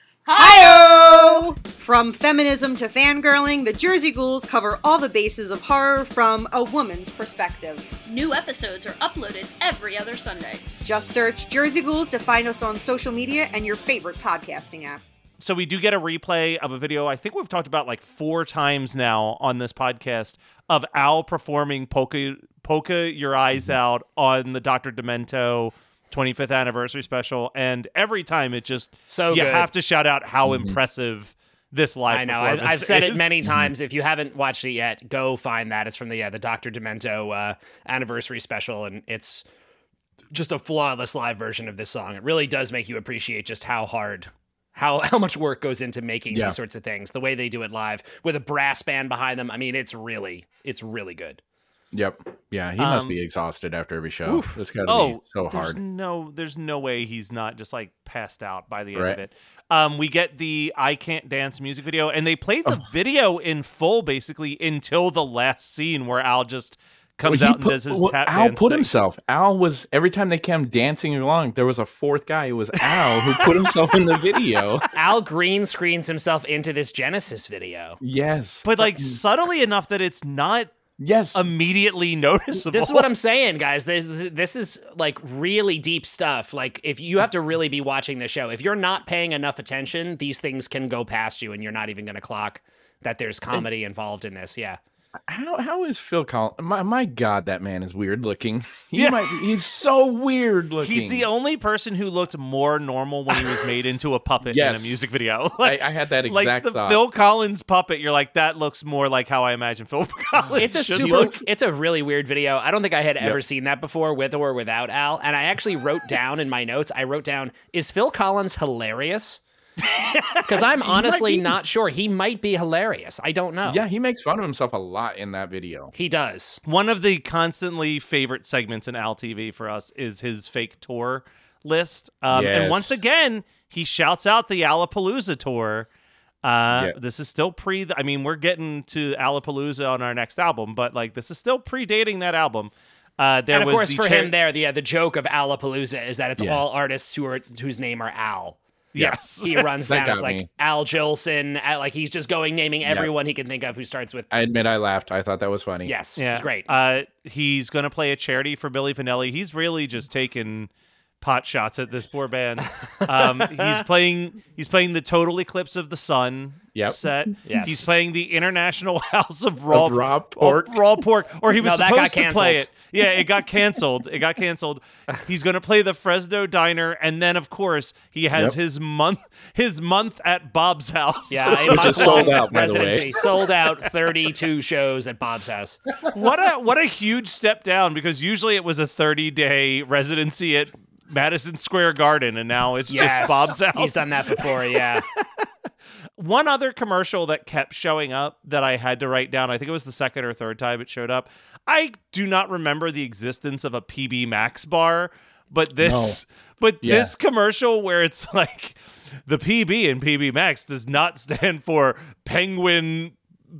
Speaker 4: Hi! From feminism to fangirling, the Jersey Ghouls cover all the bases of horror from a woman's perspective.
Speaker 5: New episodes are uploaded every other Sunday.
Speaker 4: Just search Jersey Ghouls to find us on social media and your favorite podcasting app.
Speaker 1: So we do get a replay of a video I think we've talked about like four times now on this podcast of Al performing Polka Polka Your Eyes. Out on the Dr. Demento 25th anniversary special and every time it just
Speaker 2: So
Speaker 1: you
Speaker 2: good.
Speaker 1: have to shout out how mm-hmm. impressive this live
Speaker 2: I know. I, I've
Speaker 1: performance
Speaker 2: said it many mm-hmm. times. If you haven't watched it yet, go find that. It's from the yeah, the Doctor Demento uh, anniversary special, and it's just a flawless live version of this song. It really does make you appreciate just how hard. How, how much work goes into making
Speaker 3: Yeah.
Speaker 2: these sorts of things the way they do it live with a brass band behind them i mean it's really it's really good
Speaker 3: Yep. Yeah, he must
Speaker 1: Um,
Speaker 3: be exhausted after every show.
Speaker 1: Oof.
Speaker 3: It's got to
Speaker 1: oh,
Speaker 3: be so
Speaker 1: there's
Speaker 3: hard.
Speaker 1: no, there's no way he's not just like passed out by the end
Speaker 3: Right.
Speaker 1: of it. Um, we get the "I Can't Dance" music video, and they played
Speaker 3: Oh.
Speaker 1: the video in full basically until the last scene where Al just comes
Speaker 3: he
Speaker 1: out and
Speaker 3: put-
Speaker 1: does his
Speaker 3: well,
Speaker 1: tap
Speaker 3: Al
Speaker 1: dance
Speaker 3: put
Speaker 1: thing.
Speaker 3: himself. Al was every time they came dancing along, there was a fourth guy. It was Al who put himself in the video.
Speaker 2: al green screens himself into this genesis video
Speaker 3: Yes,
Speaker 1: but like
Speaker 3: Fucking-
Speaker 1: subtly enough that it's not
Speaker 3: yes,
Speaker 1: immediately noticeable.
Speaker 2: this is what i'm saying guys. This, this, this is like really deep stuff. Like if you have to really be watching the show. If you're not paying enough attention these things can go past you and you're not even going to clock that there's comedy involved in this. Yeah
Speaker 3: how how is Phil Collins? My my God, that man is weird looking. He
Speaker 1: Yeah.
Speaker 3: might be, he's so weird looking.
Speaker 1: He's the only person who looked more normal when he was made into a puppet in a music video.
Speaker 3: I,
Speaker 1: Like,
Speaker 3: I had that
Speaker 1: like
Speaker 3: exact
Speaker 1: the
Speaker 3: thought.
Speaker 1: Phil Collins puppet, you're like that looks more like how I imagine Phil Collins.
Speaker 2: it's a super
Speaker 1: look.
Speaker 2: it's a really weird video i don't think i had ever
Speaker 3: Yep.
Speaker 2: seen that before with or without al and i actually wrote down in my notes i wrote down is phil collins hilarious because i'm honestly
Speaker 3: be.
Speaker 2: not sure he might be hilarious i don't know
Speaker 3: yeah, he makes fun of himself a lot in that video.
Speaker 2: he does
Speaker 1: One of the constantly favorite segments in Al TV for us is his fake tour list. Um, And once again, he shouts out the Alapalooza tour. Uh,
Speaker 3: Yeah.
Speaker 1: This is still pre. I mean, we're getting to Alapalooza on our next album, but like this is still predating that album. Uh, there
Speaker 2: and of
Speaker 1: was
Speaker 2: course
Speaker 1: the
Speaker 2: for
Speaker 1: chair-
Speaker 2: him there the yeah, the joke of alapalooza is that it's
Speaker 3: Yeah.
Speaker 2: all artists who are whose name are al
Speaker 1: Yes,
Speaker 2: he runs down it's like
Speaker 3: me.
Speaker 2: al jolson Al- like he's just going naming everyone he can think of who starts with
Speaker 3: I admit I laughed. I thought that was funny.
Speaker 2: yes
Speaker 1: yeah,
Speaker 2: it's great
Speaker 1: Uh, he's gonna play a charity for Milli Vanilli. He's really just taking pot shots at this poor band. Um, he's playing. He's playing the Total Eclipse of the Sun
Speaker 3: Yep.
Speaker 1: set.
Speaker 2: Yes.
Speaker 1: He's playing the International House of Raw,
Speaker 3: Of raw
Speaker 1: of
Speaker 3: pork.
Speaker 1: raw pork, or he was
Speaker 2: No, that got
Speaker 1: supposed to play it. Yeah, it got canceled. it got canceled. He's going to play the Fresno Diner, and then of course he has
Speaker 3: Yep.
Speaker 1: his month his month at Bob's house.
Speaker 2: yeah
Speaker 3: Which
Speaker 2: a
Speaker 3: is
Speaker 2: month-long
Speaker 3: sold out, by the way.
Speaker 2: residency sold out 32 shows at bob's house
Speaker 1: what a what a huge step down because usually it was a 30 day residency at Madison Square Garden and now it's
Speaker 2: yes
Speaker 1: just Bob's house.
Speaker 2: he's done that before yeah
Speaker 1: One other commercial that kept showing up that I had to write down, I think it was the second or third time it showed up. I do not remember the existence of a PB Max bar, but this but
Speaker 3: Yeah.
Speaker 1: this commercial where it's like the PB in PB Max does not stand for penguin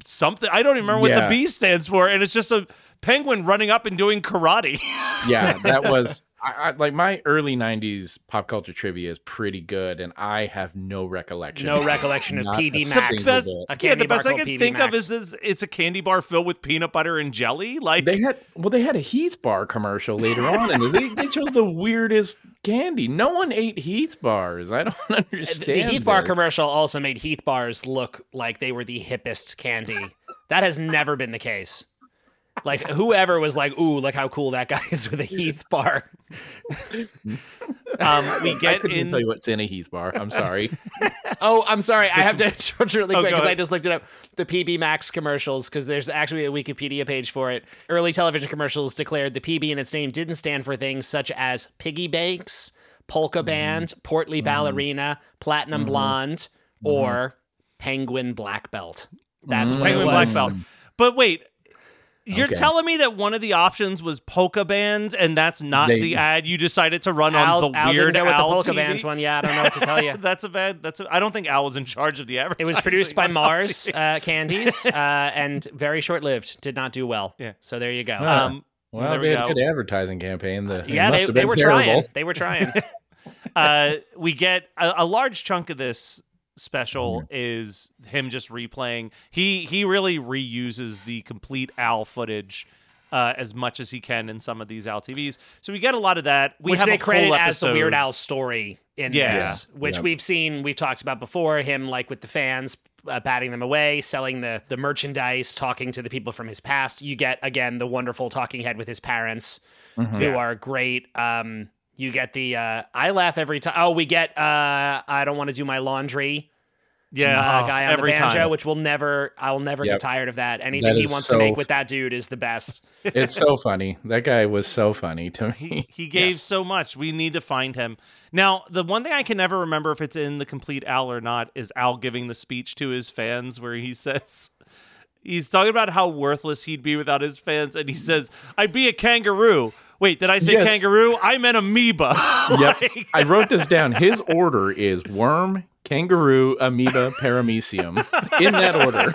Speaker 1: something. I don't even remember what the B stands for and it's just a penguin running up and doing karate.
Speaker 3: yeah, that was I, I, like my early '90s pop culture trivia is pretty good, and I have no recollection.
Speaker 2: no recollection of
Speaker 3: Not a
Speaker 2: pb max
Speaker 1: best- yeah, the best I can
Speaker 2: PB
Speaker 1: think of
Speaker 2: Max.
Speaker 1: is this it's a candy bar filled with peanut butter and jelly. Like
Speaker 3: They had well, they had a Heath bar commercial later on, and they, they chose the weirdest candy. No one ate Heath bars. I don't understand.
Speaker 2: the Heath bar commercial also made Heath bars look like they were the hippest candy. That has never been the case. Like whoever was like, "Ooh, look how cool that guy is with a Heath bar."
Speaker 1: um, we get
Speaker 3: I
Speaker 1: get
Speaker 3: couldn't even
Speaker 1: in
Speaker 3: tell you what's in a Heath bar. I'm sorry.
Speaker 2: Oh, I'm sorry. I have to interrupt really
Speaker 1: Oh,
Speaker 2: quick
Speaker 1: go
Speaker 2: because I just looked it up. The PB Max commercials, because there's actually a Wikipedia page for it. Early television commercials declared the PB in its name didn't stand for things such as piggy banks, polka mm-hmm. band, portly mm-hmm. ballerina, platinum mm-hmm. blonde, or penguin black belt. That's what
Speaker 1: penguin
Speaker 2: it
Speaker 1: black belt. But wait, You're
Speaker 3: Okay.
Speaker 1: telling me that one of the options was polka band, and that's not
Speaker 3: They-
Speaker 1: the ad you decided to run
Speaker 2: Al,
Speaker 1: on the
Speaker 2: Al
Speaker 1: weird
Speaker 2: didn't go with the polka
Speaker 1: TV?
Speaker 2: bands one. Yeah, I don't know what to tell you.
Speaker 1: that's a bad. That's. A, I don't think Al was in charge of the advertising.
Speaker 2: It was produced by Mars uh, Candies uh, and very short lived. Did not do well.
Speaker 1: Yeah.
Speaker 2: So there you go.
Speaker 3: Ah.
Speaker 1: Um,
Speaker 3: Well,
Speaker 1: there
Speaker 3: they
Speaker 1: we
Speaker 3: had a
Speaker 1: go.
Speaker 3: good advertising campaign. The, it
Speaker 2: yeah, they, they were
Speaker 3: terrible.
Speaker 2: trying. They were trying.
Speaker 1: uh, we get a, a large chunk of this special
Speaker 3: Mm-hmm.
Speaker 1: is him just replaying. He he really reuses the complete Al footage. Uh, as much as he can in some of these Al TVs, so we get a lot of that. We
Speaker 2: which
Speaker 1: have
Speaker 2: they
Speaker 1: a
Speaker 2: credit
Speaker 1: whole
Speaker 2: as the Weird
Speaker 1: episode-
Speaker 2: Al story in
Speaker 1: Yeah.
Speaker 2: this,
Speaker 3: Yeah.
Speaker 2: which
Speaker 3: Yeah.
Speaker 2: we've seen, we've talked about before. Him like with the fans uh, batting them away, selling the the merchandise, talking to the people from his past. You get again the wonderful talking head with his parents,
Speaker 3: Mhm.
Speaker 2: who are great. Um, you get the uh, I laugh every time. Oh, we get uh, I don't want to do my laundry.
Speaker 1: Yeah,
Speaker 2: uh,
Speaker 1: oh,
Speaker 2: guy on
Speaker 1: every
Speaker 2: the banjo,
Speaker 1: time.
Speaker 2: which will never, I'll never
Speaker 3: Yep.
Speaker 2: get tired of that. Anything he wants
Speaker 3: so
Speaker 2: to make
Speaker 3: f-
Speaker 2: with that dude is the best.
Speaker 3: It's so funny. That guy was so funny to me.
Speaker 1: He, he gave
Speaker 2: Yes.
Speaker 1: so much. We need to find him. Now, the one thing I can never remember if it's in the complete Al or not is Al giving the speech to his fans where he says he's talking about how worthless he'd be without his fans and he says, "I'd be a kangaroo." Wait, did I say
Speaker 3: Yes.
Speaker 1: kangaroo? I meant amoeba.
Speaker 3: Yep.
Speaker 1: Like-
Speaker 3: I wrote this down. His order is worm, kangaroo, amoeba, paramecium. In that order.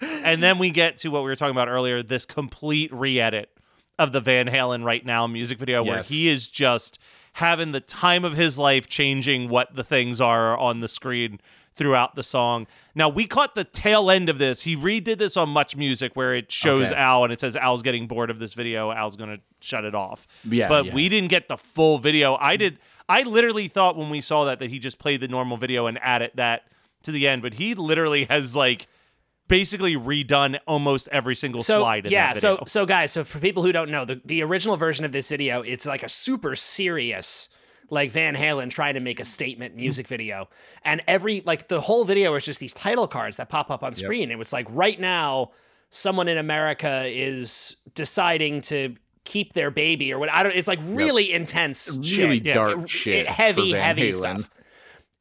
Speaker 1: and then we get to what we were talking about earlier this complete re-edit of the Van Halen right now music video where he is just having the time of his life changing what the things are on the screen throughout the song. Now we caught the tail end of this. He redid this on Much Music where it shows
Speaker 3: Okay.
Speaker 1: Al and it says Al's getting bored of this video. Al's going to shut it off.
Speaker 3: Yeah,
Speaker 1: But
Speaker 3: yeah.
Speaker 1: we didn't get the full video. I did I literally thought when we saw that that he just played the normal video and added that to the end, but he literally has like basically redone almost every single
Speaker 2: so
Speaker 1: slide in
Speaker 2: yeah
Speaker 1: that
Speaker 2: so so guys so for people who don't know the, the original version of this video it's like a super serious like van halen trying to make a statement music video. And every like the whole video is just these title cards that pop up on screen. And it's like right now someone in america is deciding to keep their baby or what i don't it's like really intense
Speaker 3: Really
Speaker 2: shit.
Speaker 3: dark
Speaker 2: It-
Speaker 3: shit
Speaker 2: it- heavy heavy
Speaker 3: Halen.
Speaker 2: stuff.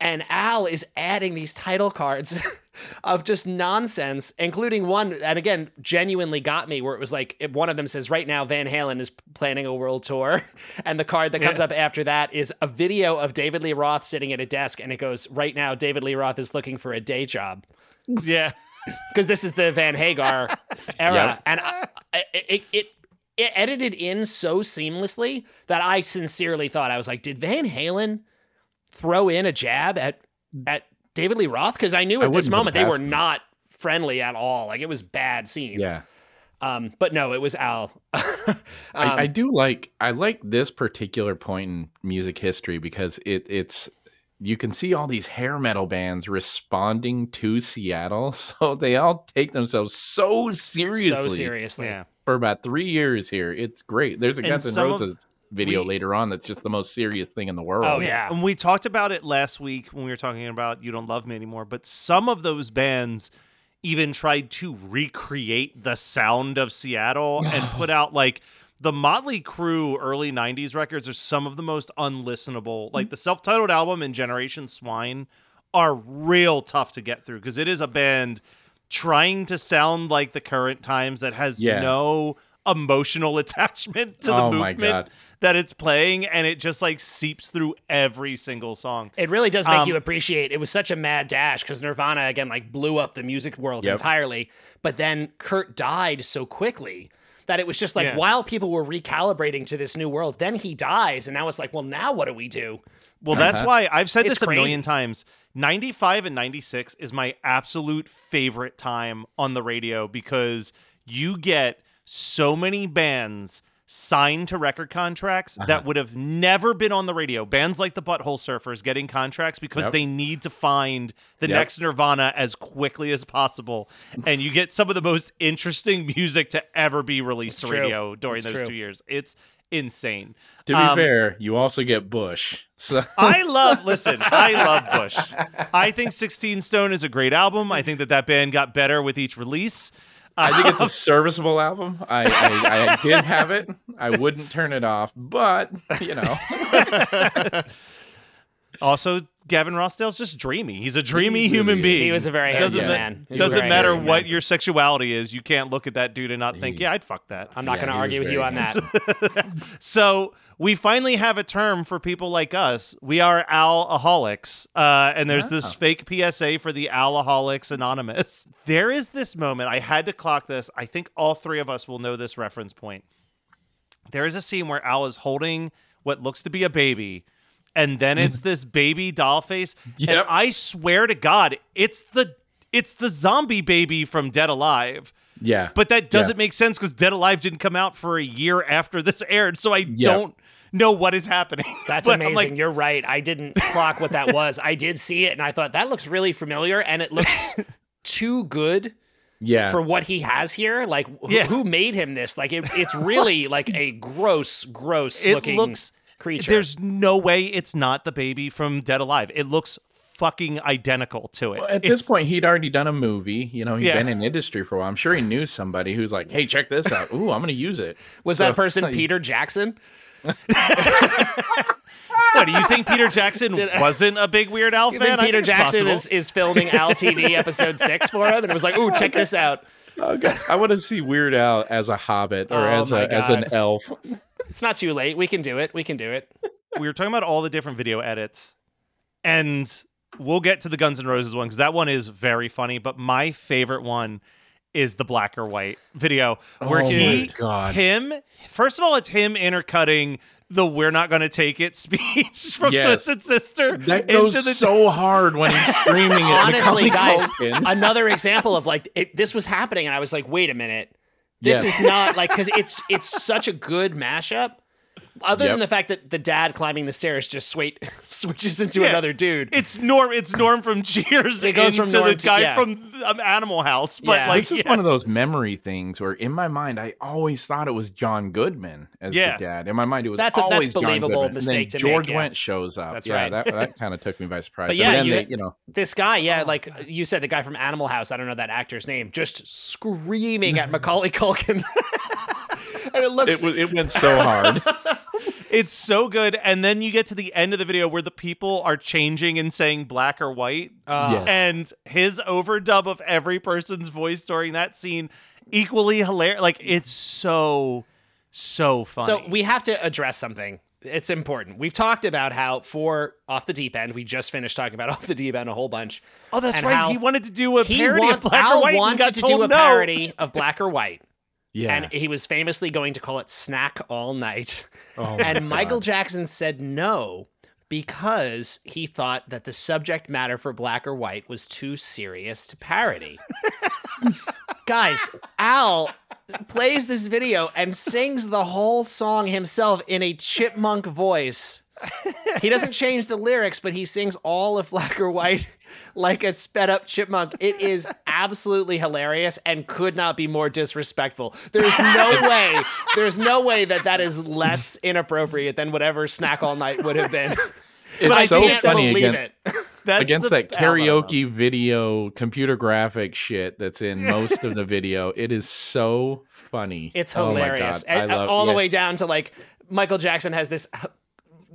Speaker 2: And Al is adding these title cards of just nonsense, including one, and again, genuinely got me where it was like it- one of them says, Right now, Van Halen is planning a world tour. And the card that comes
Speaker 1: Yeah.
Speaker 2: up after that is a video of David Lee Roth sitting at a desk, and it goes, Right now, David Lee Roth is looking for a day job.
Speaker 1: yeah.
Speaker 2: Because this is the Van Hagar era.
Speaker 3: Yep.
Speaker 2: And I, it, it, it edited in so seamlessly that I sincerely thought, I was like, Did Van Halen throw in a jab at at David Lee Roth because I knew
Speaker 3: I
Speaker 2: at this moment they were
Speaker 3: past him.
Speaker 2: not friendly at all. Like it was bad scene.
Speaker 3: Yeah.
Speaker 2: Um, but no, it was Al. um,
Speaker 3: I, I do like I like this particular point in music history because it it's you can see all these hair metal bands responding to Seattle, so they all take themselves so seriously
Speaker 2: so seriously.
Speaker 1: Yeah.
Speaker 3: for about three years here. It's great. There's a
Speaker 1: And
Speaker 3: Guns N'
Speaker 1: some of-
Speaker 3: Roses video
Speaker 1: we-
Speaker 3: later on that's just the most serious thing in the oh, world.
Speaker 2: Oh, yeah.
Speaker 1: And we talked about it last week when we were talking about You Don't Love Me Anymore, but some of those bands even tried to recreate the sound of Seattle and put out like the Motley Crue early 90s records are some of the most unlistenable. Like mm-hmm. the self-titled album and Generation Swine are real tough to get through because it is a band trying to sound like the current times that has
Speaker 3: Yeah.
Speaker 1: no emotional attachment to the
Speaker 3: Oh
Speaker 1: movement that it's playing and it just like seeps through every single song.
Speaker 2: It really does make
Speaker 1: Um,
Speaker 2: you appreciate. It was such a mad dash because Nirvana again like blew up the music world
Speaker 3: Yep.
Speaker 2: entirely, but then Kurt died so quickly that it was just like
Speaker 1: Yeah.
Speaker 2: while people were recalibrating to this new world, then he dies, and now it's like, well, now what do we do?
Speaker 1: Well, that's
Speaker 3: Uh-huh.
Speaker 1: why I've said
Speaker 2: It's
Speaker 1: this a
Speaker 2: crazy.
Speaker 1: million times. 95 and 96 is my absolute favorite time on the radio because you get so many bands signed to record contracts
Speaker 3: Uh-huh.
Speaker 1: that would have never been on the radio. Bands like the Butthole Surfers getting contracts because
Speaker 3: Yep.
Speaker 1: they need to find the
Speaker 3: Yep.
Speaker 1: next Nirvana as quickly as possible. and you get some of the most interesting music to ever be released
Speaker 2: It's
Speaker 1: to
Speaker 2: true.
Speaker 1: radio during
Speaker 2: It's
Speaker 1: those
Speaker 2: true.
Speaker 1: two years. It's insane.
Speaker 3: To be
Speaker 1: Um,
Speaker 3: fair, you also get Bush. So
Speaker 1: I love, listen, I love Bush. I think 16 Stone is a great album. I think that that band got better with each release.
Speaker 3: I think it's a serviceable album. I, I, I did have it. I wouldn't turn it off, but you know,
Speaker 1: Also, Gavin Rossdale's just dreamy. He's a dreamy
Speaker 3: He
Speaker 1: human
Speaker 3: is.
Speaker 1: being.
Speaker 2: He was a very
Speaker 1: doesn't
Speaker 2: handsome
Speaker 1: ma-
Speaker 2: man. He
Speaker 1: Doesn't matter what
Speaker 2: man.
Speaker 1: your sexuality is. You can't look at that dude and not think, yeah, I'd fuck that.
Speaker 2: I'm not
Speaker 3: Yeah,
Speaker 2: going to argue with you on that.
Speaker 1: So we finally have a term for people like us. We are alcoholics, uh, and there's this fake PSA for the Alcoholics Anonymous. There is this moment. I had to clock this. I think all three of us will know this reference point. There is a scene where Al is holding what looks to be a baby, and then it's this baby doll face. And I swear to God, it's the it's the zombie baby from Dead Alive.
Speaker 3: Yeah.
Speaker 1: But that doesn't
Speaker 3: Yeah.
Speaker 1: make sense because Dead Alive didn't come out for a year after this aired, so I
Speaker 3: Yeah.
Speaker 1: don't know what is happening.
Speaker 2: That's amazing.
Speaker 1: like,
Speaker 2: You're right. I didn't clock what that was. I did see it and I thought that looks really familiar and it looks too good
Speaker 3: yeah.
Speaker 2: for what he has here. Like wh-
Speaker 1: Yeah.
Speaker 2: who made him this? Like it, it's really like a gross, gross
Speaker 1: it
Speaker 2: looking
Speaker 1: looks
Speaker 2: creature.
Speaker 1: There's no way it's not the baby from Dead Alive. It looks fucking identical to it.
Speaker 3: Well, at
Speaker 1: It's-
Speaker 3: this point, he'd already done a movie. You know, he'd
Speaker 1: Yeah.
Speaker 3: been in industry for a while. I'm sure he knew somebody who's like, "Hey, check this out. Ooh, I'm going to use it."
Speaker 2: was
Speaker 3: So-
Speaker 2: that person Peter Jackson?
Speaker 1: what do you think? Peter Jackson
Speaker 2: Did-
Speaker 1: wasn't a big Weird Al
Speaker 2: You
Speaker 1: fan?
Speaker 2: think Peter
Speaker 1: it's
Speaker 2: Jackson
Speaker 1: possible.
Speaker 2: is, is filming Al TV episode six for him and it was like, ooh, check this out.
Speaker 3: God. I want to see Weird Al as a hobbit or
Speaker 2: Oh,
Speaker 3: as
Speaker 2: my
Speaker 3: a as an elf.
Speaker 2: It's not too late. We can do it. We can do it.
Speaker 1: we were talking about all the different video edits, and we'll get to the Guns N' Roses one because that one is very funny. But my favorite one is the black or white video where
Speaker 3: Oh my
Speaker 1: he,
Speaker 3: God.
Speaker 1: him, first of all, it's him intercutting the "We're not going to take it" speech from
Speaker 3: Yes.
Speaker 1: Twisted Sister.
Speaker 3: That
Speaker 1: into
Speaker 3: goes
Speaker 1: the-
Speaker 3: so hard when he's screaming at
Speaker 2: Honestly, guys, another example of like it, this was happening, and I was like, wait a minute, this
Speaker 3: Yes.
Speaker 2: is not like because it's it's such a good mashup. Other
Speaker 3: Yep.
Speaker 2: than the fact that the dad climbing the stairs just swait, switches into
Speaker 1: Yeah.
Speaker 2: another dude.
Speaker 1: It's Norm. It's Norm from Cheers.
Speaker 2: It goes from
Speaker 1: into
Speaker 2: Norm
Speaker 1: the
Speaker 2: to-
Speaker 1: guy
Speaker 2: yeah.
Speaker 1: from um, Animal House. But
Speaker 2: Yeah.
Speaker 1: like,
Speaker 3: this is
Speaker 1: yeah.
Speaker 3: one of those memory things where, in my mind, I always thought it was John Goodman as
Speaker 1: Yeah.
Speaker 3: the dad. In my mind, it was
Speaker 2: That's a-
Speaker 3: always John
Speaker 2: believable
Speaker 3: Goodman.
Speaker 2: mistake
Speaker 3: and
Speaker 2: to
Speaker 3: then
Speaker 2: make,
Speaker 3: George
Speaker 2: yeah.
Speaker 3: Wendt shows up.
Speaker 2: That's
Speaker 3: yeah,
Speaker 2: right.
Speaker 3: that that kind of took me by surprise.
Speaker 2: But
Speaker 3: And
Speaker 2: yeah,
Speaker 3: then
Speaker 2: you-
Speaker 3: they, you know,
Speaker 2: this guy, yeah, like you said, the guy from Animal House. I don't know that actor's name. Just screaming at Macaulay Culkin, and it looks.
Speaker 3: it was it went so hard.
Speaker 1: It's so good. And then you get to the end of the video where the people are changing and saying black or white.
Speaker 2: uh,
Speaker 3: Yes.
Speaker 1: And his overdub of every person's voice during that scene equally hilarious. Like it's so, so funny.
Speaker 2: So we have to address something. It's important. We've talked about how for off the deep end, we just finished talking about off the deep end a whole bunch.
Speaker 1: oh, that's right. He wanted to do a
Speaker 2: He
Speaker 1: parody
Speaker 2: want-
Speaker 1: of black
Speaker 2: Al
Speaker 1: or white. and
Speaker 2: wanted
Speaker 1: got
Speaker 2: to
Speaker 1: told
Speaker 2: do a
Speaker 1: no.
Speaker 2: parody of black or white.
Speaker 3: Yeah.
Speaker 2: And he was famously going to call it Snack All Night.
Speaker 3: Oh
Speaker 2: and Michael Jackson said no because he thought that the subject matter for black or white was too serious to parody. Guys, Al plays this video and sings the whole song himself in a chipmunk voice. He doesn't change the lyrics, but he sings all of black or white like a sped up chipmunk. It is absolutely hilarious and could not be more disrespectful. There's no way, there's no way that that is less inappropriate than whatever Snack All Night would have been.
Speaker 3: It's
Speaker 2: I
Speaker 3: so
Speaker 2: can't
Speaker 3: funny
Speaker 2: believe
Speaker 3: again.
Speaker 2: it.
Speaker 1: That's
Speaker 3: against
Speaker 1: the-
Speaker 3: that karaoke video computer graphic shit that's in most of the video. It is so funny.
Speaker 2: It's
Speaker 3: Oh
Speaker 2: hilarious.
Speaker 3: God.
Speaker 2: And,
Speaker 3: love-
Speaker 2: all the way down to like Michael Jackson has this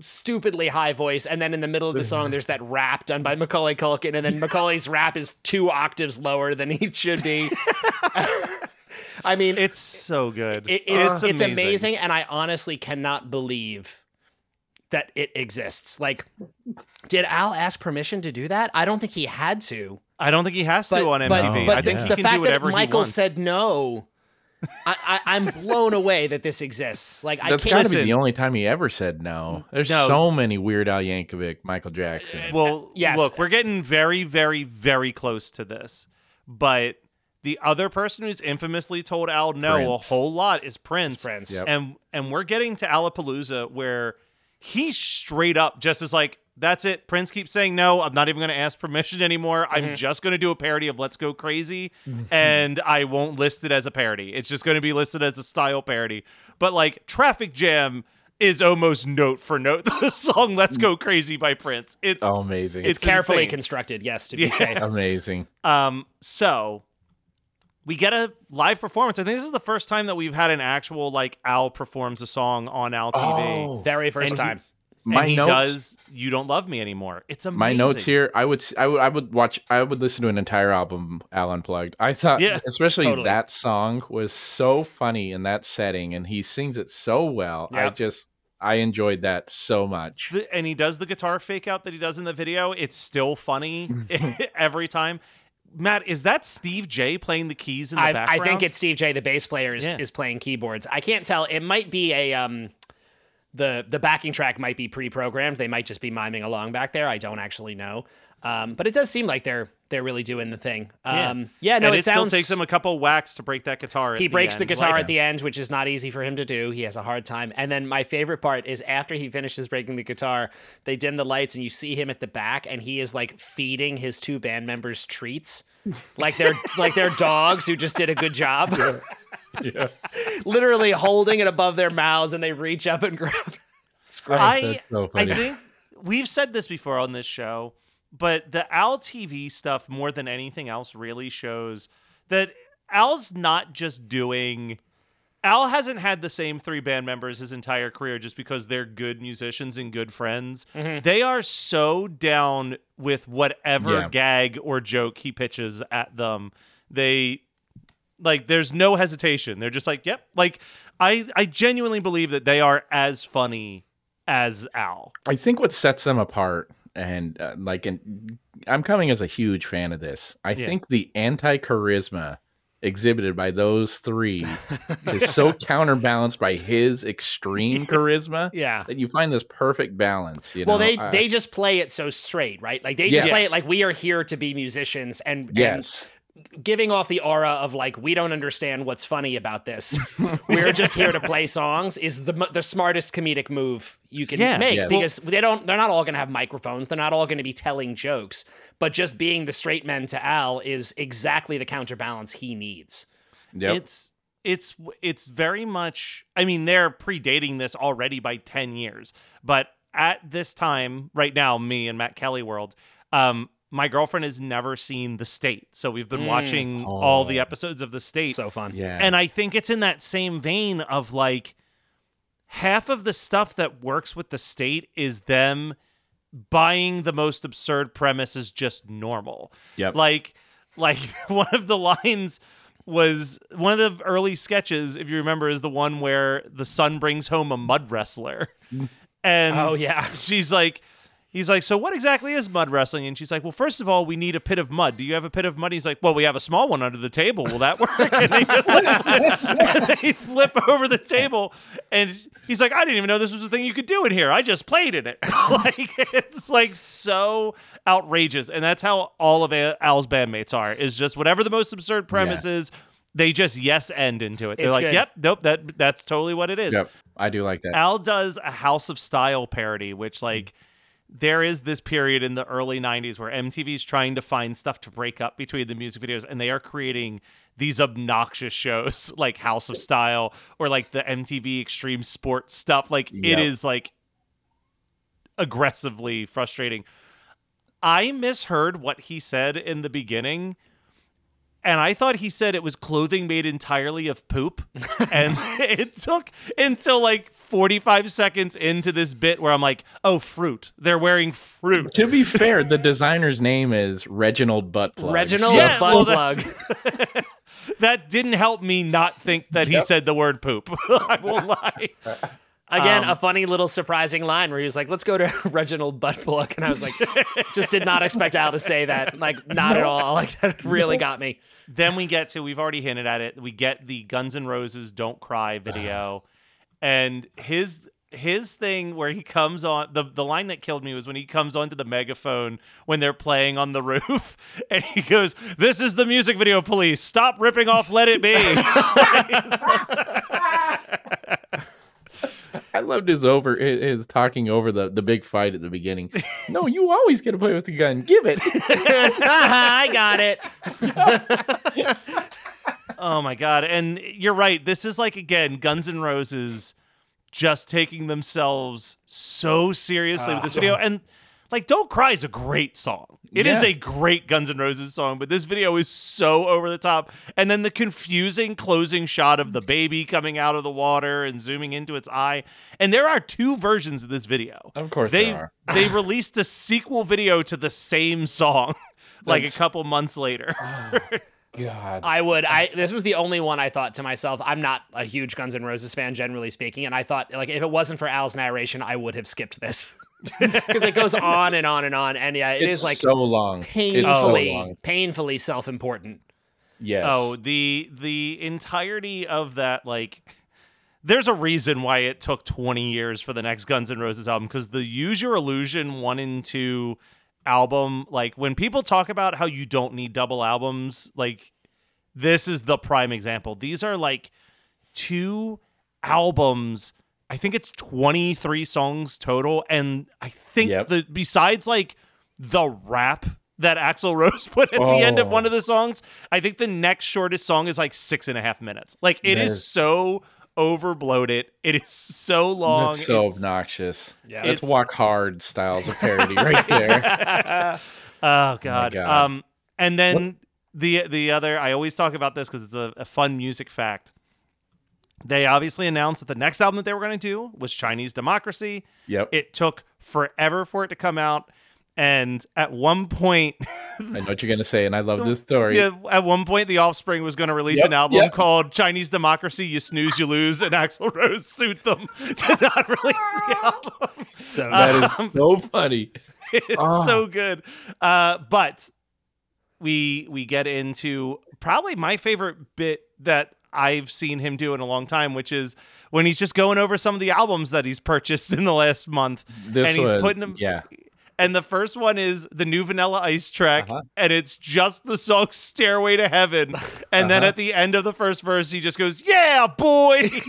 Speaker 2: stupidly high voice, and then in the middle of the song, there's that rap done by Macaulay Culkin, and then Macaulay's rap is two octaves lower than he should be. I mean,
Speaker 1: It's so good.
Speaker 2: it, it's,
Speaker 1: Oh,
Speaker 2: it's amazing, and I honestly cannot believe that it exists. Like, did Al ask permission to do that? I don't think he had to.
Speaker 1: I don't think he has to on MTV.
Speaker 2: but
Speaker 1: I
Speaker 2: the,
Speaker 1: think he
Speaker 2: the
Speaker 1: can
Speaker 2: fact
Speaker 1: do whatever
Speaker 2: that Michael said no, I, I, I'm blown away that this exists. Like, I can't.
Speaker 3: got to be the only time he ever said no. There's
Speaker 1: No.
Speaker 3: so many Weird Al Yankovic, Michael Jackson.
Speaker 1: Uh, well,
Speaker 2: Yes.
Speaker 1: look, we're getting very, very, very close to this. But the other person who's infamously told Al no
Speaker 3: Prince.
Speaker 1: a whole lot is Prince.
Speaker 2: Prince.
Speaker 3: Yep.
Speaker 1: And and we're getting to Alapalooza where he straight up just is like, that's it. Prince keeps saying no. I'm not even going to ask permission anymore.
Speaker 2: Mm-hmm.
Speaker 1: I'm just going to do a parody of Let's Go Crazy, and I won't list it as a parody. It's just going to be listed as a style parody. But like Traffic Jam is almost note for note the song Let's Go Crazy by Prince. It's
Speaker 3: Oh, amazing.
Speaker 2: It's
Speaker 1: It's
Speaker 2: carefully
Speaker 1: insane.
Speaker 2: constructed, yes, to
Speaker 1: Yeah.
Speaker 2: be safe.
Speaker 3: amazing.
Speaker 1: Um, so we get a live performance. I think this is the first time that we've had an actual like Al performs a song on Al TV.
Speaker 3: Oh,
Speaker 2: Very first
Speaker 1: And he-
Speaker 2: time.
Speaker 3: My
Speaker 1: and he
Speaker 3: notes-
Speaker 1: does "You Don't Love Me Anymore." It's amazing.
Speaker 3: My notes here, I would, s- I would, I would watch, I would listen to an entire album, Al Unplugged. I thought,
Speaker 1: Yeah,
Speaker 3: especially
Speaker 2: totally.
Speaker 3: that song was so funny in that setting, and he sings it so well. I just, I enjoyed that so much.
Speaker 1: The- and he does the guitar fake out that he does in the video. It's still funny every time. Matt, is that Steve Jay playing the keys in the
Speaker 2: I, I think it's Steve Jay, the bass player, is,
Speaker 1: Yeah.
Speaker 2: is playing keyboards. I can't tell. It might be a um, the the backing track might be pre-programmed. They might just be miming along back there. I don't actually know. Um, but it does seem like they're they're really doing the thing. Um, yeah, no,
Speaker 1: and
Speaker 2: it,
Speaker 1: it,
Speaker 2: sounds.
Speaker 1: still takes him a couple whacks to break that guitar. at
Speaker 2: he breaks the
Speaker 1: end.
Speaker 2: guitar
Speaker 1: Like,
Speaker 2: at the end, which is not easy for him to do. He has a hard time. And then my favorite part is after he finishes breaking the guitar, they dim the lights and you see him at the back, and he is like feeding his two band members treats, like they're like they're dogs who just did a good job.
Speaker 3: Yeah.
Speaker 2: Literally holding it above their mouths, and they reach up and grab. it. It's great.
Speaker 1: Oh, I
Speaker 3: That's so
Speaker 1: I think we've said this before on this show, but the Al TV stuff more than anything else really shows that Al's not just doing. Al hasn't had the same three band members his entire career just because they're good musicians and good friends. Mm-hmm. They are so down with whatever
Speaker 3: Yeah.
Speaker 1: gag or joke he pitches at them. They like there's no hesitation. They're just like, "Yep." Like I I genuinely believe that they are as funny as Al.
Speaker 3: I think what sets them apart, and uh, like, and I'm coming as a huge fan of this. I
Speaker 1: Yeah.
Speaker 3: think the anti charisma exhibited by those three is so counterbalanced by his extreme charisma
Speaker 2: yeah.
Speaker 3: that you find this perfect balance. You
Speaker 2: Well,
Speaker 3: know?
Speaker 2: they
Speaker 3: I-
Speaker 2: they just play it so straight, right? Like they just
Speaker 3: Yes.
Speaker 2: play it like we are here to be musicians, and and
Speaker 3: yes,
Speaker 2: giving off the aura of like we don't understand what's funny about this. We're just here to play songs is the the smartest comedic move you can
Speaker 1: Yeah.
Speaker 2: make
Speaker 3: Yes.
Speaker 2: because they don't they're not all going to have microphones. They're not all going to be telling jokes, but just being the straight men to Al is exactly the counterbalance he needs.
Speaker 3: yep.
Speaker 1: It's it's it's very much I mean they're predating this already by 10 years. But at this time right now me and Matt Kelly world um my girlfriend has never seen The State. So we've been
Speaker 2: Mm.
Speaker 1: watching all the
Speaker 3: Oh.
Speaker 1: episodes of The State.
Speaker 2: So fun.
Speaker 3: yeah,
Speaker 1: And I think it's in that same vein of like half of the stuff that works with the state is them buying the most absurd premise as just normal.
Speaker 3: Yep.
Speaker 1: Like like one of the lines was one of the early sketches, if you remember, is the one where the son brings home a mud wrestler. And
Speaker 2: Oh, yeah.
Speaker 1: she's like He's like, so what exactly is mud wrestling? And she's like, well, first of all, we need a pit of mud. Do you have a pit of mud? He's like, well, we have a small one under the table. Will that work? And they just like, they flip over the table, and he's like, I didn't even know this was a thing you could do in here. I just played in it. like it's like so outrageous, and that's how all of Al's bandmates are. Is just whatever the most absurd premise is, they just yes end into it. They're
Speaker 2: It's
Speaker 1: like,
Speaker 2: good.
Speaker 1: yep, nope, that that's totally what it is.
Speaker 3: yep. I do like that.
Speaker 1: Al does a House of Style parody, which like there is this period in the early 90s where MTV's trying to find stuff to break up between the music videos and they are creating these obnoxious shows like House of Style or like the MTV Extreme Sports stuff. Like it
Speaker 3: Yep.
Speaker 1: is like aggressively frustrating. I misheard what he said in the beginning. And I thought he said it was clothing made entirely of poop. and it took until like 45 seconds into this bit where I'm like, oh, fruit. They're wearing fruit.
Speaker 3: to be fair, the designer's name is Reginald Buttplug.
Speaker 2: Reginald
Speaker 1: Yeah, well,
Speaker 2: Butt
Speaker 1: that's-
Speaker 2: Plug.
Speaker 1: That didn't help me not think that he said the word poop. I won't lie.
Speaker 2: Again,
Speaker 1: Um,
Speaker 2: a funny little surprising line where he was like, "Let's go to Reginald Buttplug," and I was like, just did not expect Al to say that. Like, not at all. Like, that really got me.
Speaker 1: then we get to we've already hinted at it. We get the Guns N' Roses "Don't Cry" video, and his his thing where he comes on the the line that killed me was when he comes onto the megaphone when they're playing on the roof, and he goes, "This is the music video police. Stop ripping off Let It Be."
Speaker 3: I loved his over his, talking over the, the big fight at the beginning. No, you always get to play with the gun. Give it.
Speaker 2: I got it.
Speaker 1: Oh my god! And you're right. This is like again Guns N' Roses just taking themselves so seriously with this ah. video and. like Don't Cry is a great song. It is
Speaker 3: Yeah.
Speaker 1: a great Guns N' Roses song, but this video is so over the top. And then the confusing closing shot of the baby coming out of the water and zooming into its eye. And there are two versions of this video.
Speaker 3: Of course
Speaker 1: they they released a sequel video to the same song like
Speaker 3: That's-
Speaker 1: a couple months later. Oh.
Speaker 3: God.
Speaker 2: I would. I this was the only one I thought to myself. I'm not a huge Guns N' Roses fan, generally speaking, and I thought like if it wasn't for Al's narration, I would have skipped this because it goes on and on and on, and yeah, it
Speaker 3: it's
Speaker 2: is like
Speaker 3: so long. It's so
Speaker 2: painfully,
Speaker 3: long.
Speaker 2: painfully self-important.
Speaker 3: Yes.
Speaker 1: Oh, the the entirety of that like there's a reason why it took 20 years for the next Guns N' Roses album because the Use Your Illusion 1 and 2 album, like when people talk about how you don't need double albums, like this is the prime example. These are like two albums. I think it's 23 songs total and I think
Speaker 3: Yep.
Speaker 1: the besides like the rap that Axl Rose put at the end of
Speaker 3: Oh.
Speaker 1: one of the songs, I think the next shortest song is like six and a half minutes. Like it is
Speaker 3: There's-
Speaker 1: so it. It is so long.
Speaker 3: That's so
Speaker 1: It's-
Speaker 3: obnoxious.
Speaker 2: Yeah.
Speaker 3: That's
Speaker 1: It's-
Speaker 3: walk hard styles of parody right there.
Speaker 1: oh god.
Speaker 3: God.
Speaker 1: Um, and then the the other, I always talk about this because it's a, a fun music fact. They obviously announced that the next album that they were going to do was Chinese Democracy.
Speaker 3: Yep.
Speaker 1: It took forever for it to come out, and at one point,
Speaker 3: I know what you're gonna say, and I love this story.
Speaker 1: yeah, at one point, The Offspring was going to release
Speaker 3: Yep,
Speaker 1: an album
Speaker 3: yep.
Speaker 1: called Chinese Democracy. You snooze, you lose, and Axl Rose sued them to not release the album.
Speaker 2: So
Speaker 3: That is
Speaker 1: Um,
Speaker 3: so funny.
Speaker 1: it's
Speaker 3: Ah.
Speaker 1: so good. Uh, but we we get into probably my favorite bit that I've seen him do in a long time, which is when he's just going over some of the albums that he's purchased in the last month,
Speaker 3: This
Speaker 1: and he's
Speaker 3: was,
Speaker 1: putting them.
Speaker 3: Yeah.
Speaker 1: And the first one is the new Vanilla Ice track,
Speaker 3: Uh-huh.
Speaker 1: and it's just the song "Stairway to Heaven." And then
Speaker 3: Uh-huh.
Speaker 1: at the end of the first verse, he just goes, "Yeah, boy."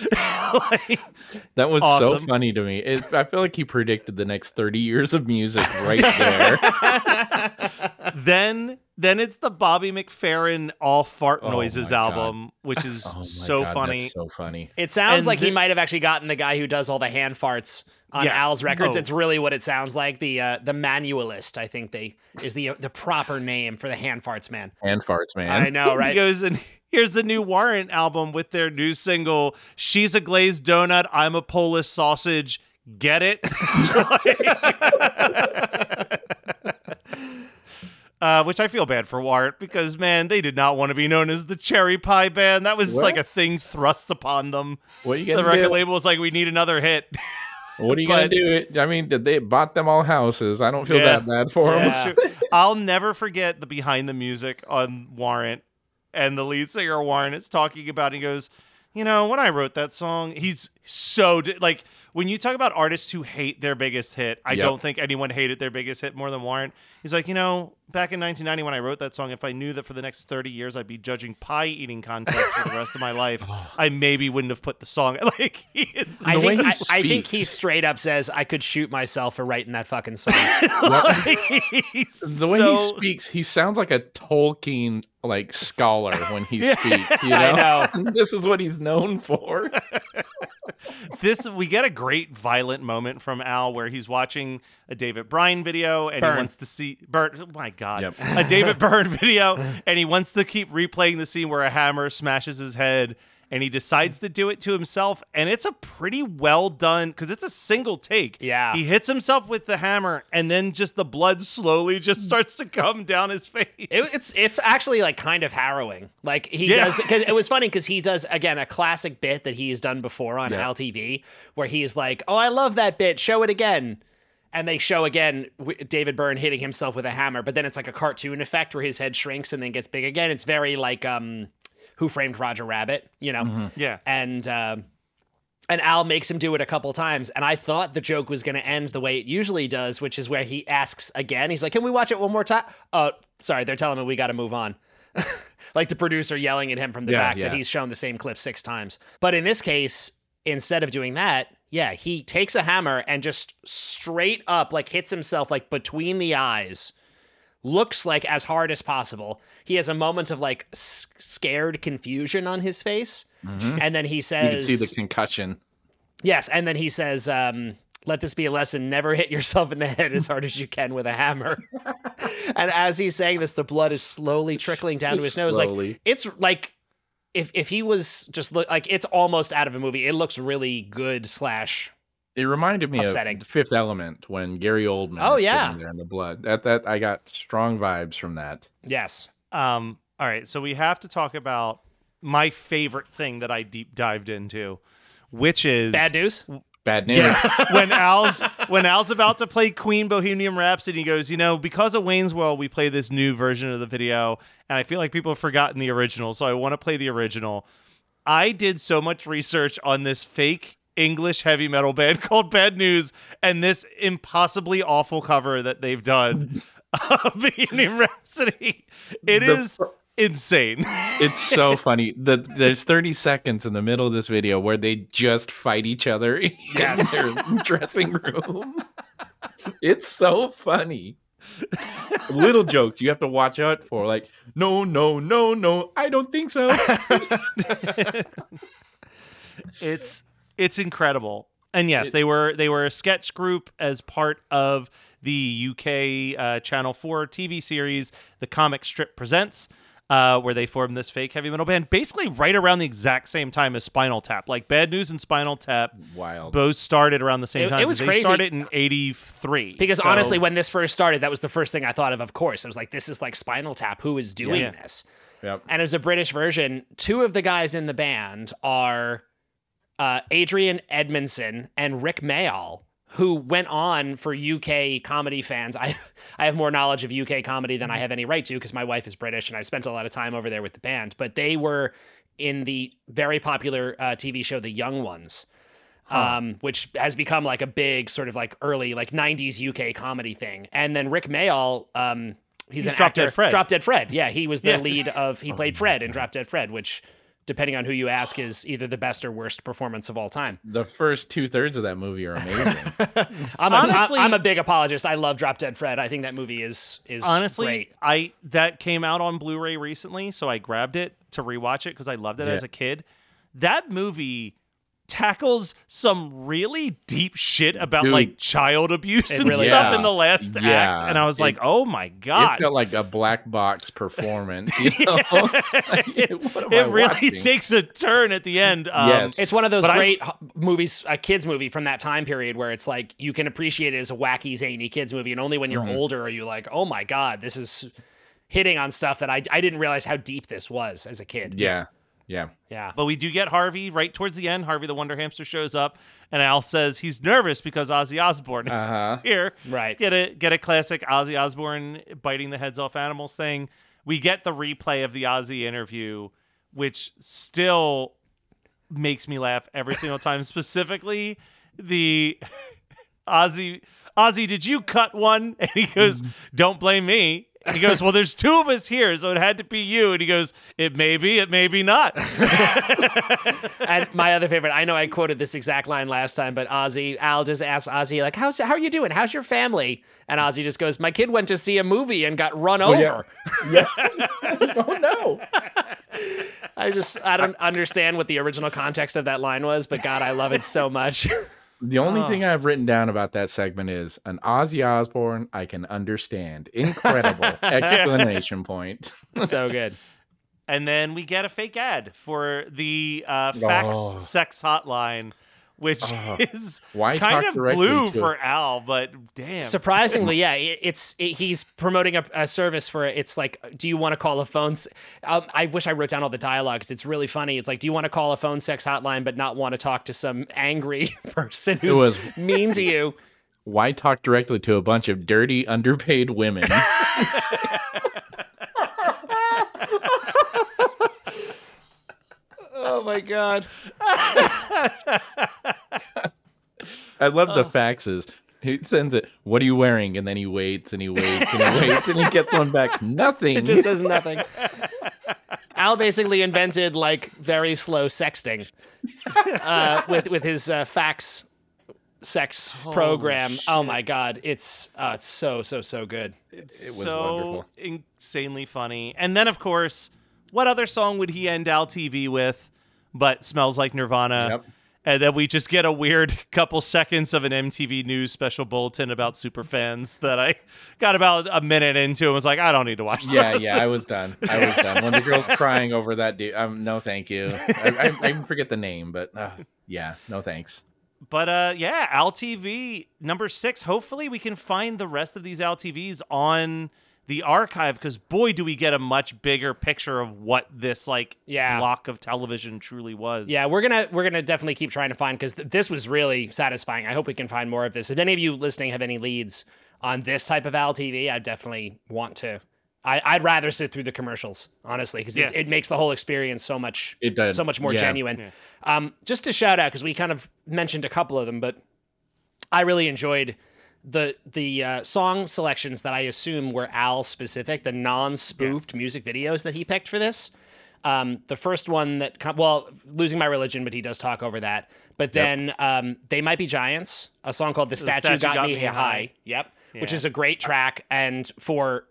Speaker 1: Like,
Speaker 3: That was so funny to me. It, I feel like he predicted the next 30 years of music right there.
Speaker 1: then then it's the Bobby McFerrin All Fart
Speaker 3: Oh
Speaker 1: Noises
Speaker 3: my God.
Speaker 1: album, which is
Speaker 3: Oh
Speaker 1: so
Speaker 3: God,
Speaker 1: funny.
Speaker 3: That's so funny.
Speaker 2: It sounds
Speaker 1: And
Speaker 2: like he might have actually gotten the guy who does all the hand farts on
Speaker 1: Yes.
Speaker 2: Al's records.
Speaker 1: Oh.
Speaker 2: It's really what it sounds like. The uh, the manualist, I think they is the the proper name for the hand farts man.
Speaker 3: Hand farts, man.
Speaker 2: I know,
Speaker 1: He
Speaker 2: right?
Speaker 1: goes and here's the new Warrant album with their new single, She's a Glazed Donut, I'm a Polish Sausage. Get it? Uh, which I feel bad for Warrant because man, they did not want to be known as the Cherry Pie Band. That was
Speaker 3: What?
Speaker 1: like a thing thrust upon them.
Speaker 3: What are you
Speaker 1: The record
Speaker 3: do?
Speaker 1: label was like, we need another hit.
Speaker 3: What are you gonna do? I mean, did they bought them all houses? I don't feel
Speaker 1: Yeah.
Speaker 3: that bad for them.
Speaker 2: Yeah.
Speaker 1: Sure. I'll never forget the behind the music on Warrant, and the lead singer Warren is talking about. He goes, "You know, when I wrote that song, he's so like when you talk about artists who hate their biggest hit. I
Speaker 3: Yep.
Speaker 1: don't think anyone hated their biggest hit more than Warren. He's like, you know, back in 1990 when I wrote that song, if I knew that for the next 30 years I'd be judging pie eating contests for the rest of my life, oh. I maybe wouldn't have put the song. Like he is.
Speaker 2: I
Speaker 3: The way
Speaker 2: think
Speaker 3: he
Speaker 2: I, I think he straight up says I could shoot myself for writing that fucking song.
Speaker 1: like,
Speaker 3: The way
Speaker 1: so-
Speaker 3: he speaks, he sounds like a Tolkien like scholar when he
Speaker 1: Yeah.
Speaker 3: speaks. You know? Know. this is what he's known for.
Speaker 1: this we get a great violent moment from Al where he's watching a David Bryan video and
Speaker 2: Byrne.
Speaker 1: he wants to see Bert. Oh my god,
Speaker 3: Yep.
Speaker 1: a David Byrne video, and he wants to keep replaying the scene where a hammer smashes his head. And he decides to do it to himself, and it's a pretty well done because it's a single take.
Speaker 2: Yeah.
Speaker 1: he hits himself with the hammer, and then just the blood slowly just starts to come down his face.
Speaker 2: It, it's it's actually like kind of harrowing. Like he
Speaker 1: Yeah.
Speaker 2: does because it was funny because he does again a classic bit that he's done before on
Speaker 3: Yeah.
Speaker 2: Al TV where he's like, "Oh, I love that bit. Show it again." And they show again David Byrne hitting himself with a hammer, but then it's like a cartoon effect where his head shrinks and then gets big again. It's very like um, Who Framed Roger Rabbit, you know?
Speaker 1: yeah,
Speaker 2: and uh, and Al makes him do it a couple times. And I thought the joke was going to end the way it usually does, which is where he asks again. He's like, "Can we watch it one more time?" Oh, sorry, they're telling me we got to move on. like the producer yelling at him from the
Speaker 3: Yeah,
Speaker 2: back
Speaker 3: yeah.
Speaker 2: that he's shown the same clip six times. But in this case, instead of doing that, yeah, he takes a hammer and just straight up like hits himself like between the eyes looks like as hard as possible. He has a moment of like s- scared confusion on his face, and then he
Speaker 3: You
Speaker 2: says,
Speaker 3: can see the concussion.
Speaker 2: "Yes," and then he says, um, let this be a lesson. Never hit yourself in the head as hard as you can with a hammer. And as he's saying this the blood is slowly trickling down to his nose. Like it's like if if he was just look like it's almost out of a movie. It looks really good slash
Speaker 3: It reminded me
Speaker 2: Upsetting.
Speaker 3: of the Fifth Element when Gary Oldman.
Speaker 2: Oh,
Speaker 3: is
Speaker 2: yeah.
Speaker 3: sitting there in the blood. That that I got strong vibes from that.
Speaker 2: yes
Speaker 1: Um, all right, so we have to talk about my favorite thing that I deep dived into, which is
Speaker 2: bad news
Speaker 3: Bad news.
Speaker 1: Yes, when Al's when Al's about to play Queen Bohemian Rhapsody, he goes, you know, because of Wayne's World, we play this new version of the video, and I feel like people have forgotten the original, so I want to play the original. I did so much research on this fake English heavy metal band called Bad News, and this impossibly awful cover that they've done of Bohemian Rhapsody. It
Speaker 3: The
Speaker 1: is insane.
Speaker 3: It's so funny. The there's 30 seconds in the middle of this video where they just fight each other in their dressing room. It's so funny. Little jokes you have to watch out for, like no, no, no, no, I don't think so.
Speaker 1: it's it's incredible. And yes, they were they were a sketch group as part of the UK uh, Channel Four TV series, The Comic Strip Presents, uh, where they formed this fake heavy metal band, basically right around the exact same time as Spinal Tap. Like Bad News and Spinal Tap
Speaker 3: Wild.
Speaker 1: both started around the same
Speaker 2: It- it
Speaker 1: time.
Speaker 2: was
Speaker 1: they
Speaker 2: crazy.
Speaker 1: started in '83.
Speaker 2: Because honestly, when this first started, that was the first thing I thought of. Of course, I was like, "This is like Spinal Tap. Who is doing
Speaker 1: Yeah.
Speaker 2: this?"
Speaker 3: Yep.
Speaker 2: And as a British version, two of the guys in the band are uh, Adrian Edmondson and Rick Mayall, who went on for UK comedy fans. I I have more knowledge of UK comedy than I have any right to because my wife is British and I've spent a lot of time over there with the band. But they were in the very popular uh, TV show The Young Ones. Um, which has become like a big sort of like early like 90s UK comedy thing. And then Rick Mayall, um, he's,
Speaker 1: He's
Speaker 2: an
Speaker 1: Drop
Speaker 2: actor.
Speaker 1: Dead Fred.
Speaker 2: Drop Dead Fred. Yeah, he was the
Speaker 1: Yeah.
Speaker 2: lead of he played Fred in Drop Dead Fred, which depending on who you ask is either the best or worst performance of all time.
Speaker 3: The first two thirds of that movie are amazing.
Speaker 2: I'm
Speaker 1: Honestly-
Speaker 2: I, am a big apologist. I love Drop Dead Fred. I think that movie is is
Speaker 1: honestly
Speaker 2: great.
Speaker 1: i that came out on blu-ray recently so i grabbed it to rewatch it because i loved it
Speaker 3: Yeah.
Speaker 1: as a kid that movie tackles some really deep shit about
Speaker 3: Dude.
Speaker 1: like child abuse and
Speaker 2: really
Speaker 1: stuff
Speaker 3: does.
Speaker 1: in the last
Speaker 3: Yeah.
Speaker 1: act and i was
Speaker 3: It-
Speaker 1: like oh my god it
Speaker 3: felt like a black box performance. You know?
Speaker 1: it,
Speaker 3: What am I
Speaker 1: it really
Speaker 3: watching?
Speaker 1: takes a turn at the end um,
Speaker 3: Yes.
Speaker 2: It's one of those
Speaker 1: But
Speaker 2: great h movies, a kids movie from that time period where it's like you can appreciate it as a wacky, zany kids movie, and only when you're
Speaker 3: Mm-hmm.
Speaker 2: older are you like, oh my god, this is hitting on stuff that I I didn't realize how deep this was as a kid.
Speaker 3: Yeah. Yeah.
Speaker 2: yeah.
Speaker 1: But we do get Harvey right towards the end. Harvey the Wonder Hamster shows up, and Al says he's nervous because Ozzy Osbourne is
Speaker 3: Uh-huh.
Speaker 1: here.
Speaker 2: Right.
Speaker 1: Get a get a classic Ozzy Osbourne biting the heads off animals thing. We get the replay of the Ozzy interview, which still makes me laugh every single time. Specifically, the Ozzy Ozzy, did you cut one? And he goes, Don't blame me. And he goes, Well, there's two of us here, so it had to be you. And he goes, It may be, it may be not.
Speaker 2: and my other favorite, I know I quoted this exact line last time, but Ozzy, Al just asked Ozzy, like, How's how are you doing? How's your family? And Ozzy just goes, My kid went to see a movie and got run oh, over.
Speaker 3: yeah. oh no.
Speaker 2: I just I don't understand what the original context of that line was, but God, I love it so much.
Speaker 3: The only
Speaker 1: Oh.
Speaker 3: thing I've written down about that segment is an Ozzy Osbourne I can understand. Incredible explanation point.
Speaker 2: so good.
Speaker 1: and then we get a fake ad for the uh, fax
Speaker 3: Oh.
Speaker 1: sex hotline, which is
Speaker 3: Why
Speaker 1: kind of blue for Al, but damn.
Speaker 2: Surprisingly, yeah, it, it's it, he's promoting a, a service for it's like, do you want to call a phone? s- Um, I wish I wrote down all the dialogues. it's really funny. It's like, do you want to call a phone sex hotline but not want to talk to some angry person who's
Speaker 3: was-
Speaker 2: mean to you?
Speaker 3: Why talk directly to a bunch of dirty, underpaid women?
Speaker 2: Oh my god!
Speaker 3: I love the faxes. He sends it, what are you wearing? And then he waits and he waits and he waits and he gets one back. Nothing.
Speaker 2: It just says nothing. Al basically invented like very slow sexting uh, with with his uh, fax sex program. Oh my god, it's uh, it's so so so good.
Speaker 1: It's
Speaker 3: was
Speaker 1: so
Speaker 3: wonderful.
Speaker 1: insanely funny. And then, of course, what other song would he end Al TV with but Smells Like Nirvana?
Speaker 3: Yep.
Speaker 1: and then we just get a weird couple seconds of an MTV News special bulletin about super fans that I got about a minute into and was like, I don't need to watch.
Speaker 3: Yeah, yeah, I was done. I was done. When the girl's crying over that dude, um, no, thank you. I, I, I forget the name, but uh, yeah, no thanks.
Speaker 1: But uh, yeah, Al TV number six. Hopefully, we can find the rest of these Al TVs on the archive because boy, do we get a much bigger picture of what this like
Speaker 2: Yeah.
Speaker 1: block of television truly was.
Speaker 2: Yeah, we're gonna we're gonna definitely keep trying to find because th- this was really satisfying. I hope we can find more of this. If any of you listening have any leads on this type of Al TV, I definitely want to. I, I'd rather sit through the commercials, honestly, because it,
Speaker 1: Yeah.
Speaker 2: it makes the whole experience so much
Speaker 3: It does.
Speaker 2: so much more
Speaker 3: Yeah.
Speaker 2: genuine. Um, just to shout out because we kind of mentioned a couple of them, but I really enjoyed the the uh, song selections that I assume were Al specific, the non spoofed music videos that he picked for this. Um, the first one that, com- well, losing my religion, but he does talk over that. But then um, they might be giants, a song called "The Statue, Got, Me High." Yep, which is a great track. And for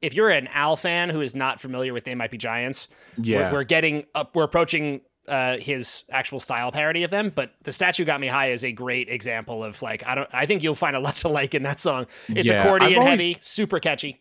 Speaker 2: if you're an Al fan who is not familiar with "They Might Be Giants,"
Speaker 3: Yeah.
Speaker 2: we're, we're getting up, we're approaching uh, his actual style parody of them. But "The Statue Got Me High" is a great example of like I don't. I think you'll find a lot to like in that song. It's
Speaker 3: Yeah,
Speaker 2: accordion
Speaker 3: always-
Speaker 2: heavy, super catchy.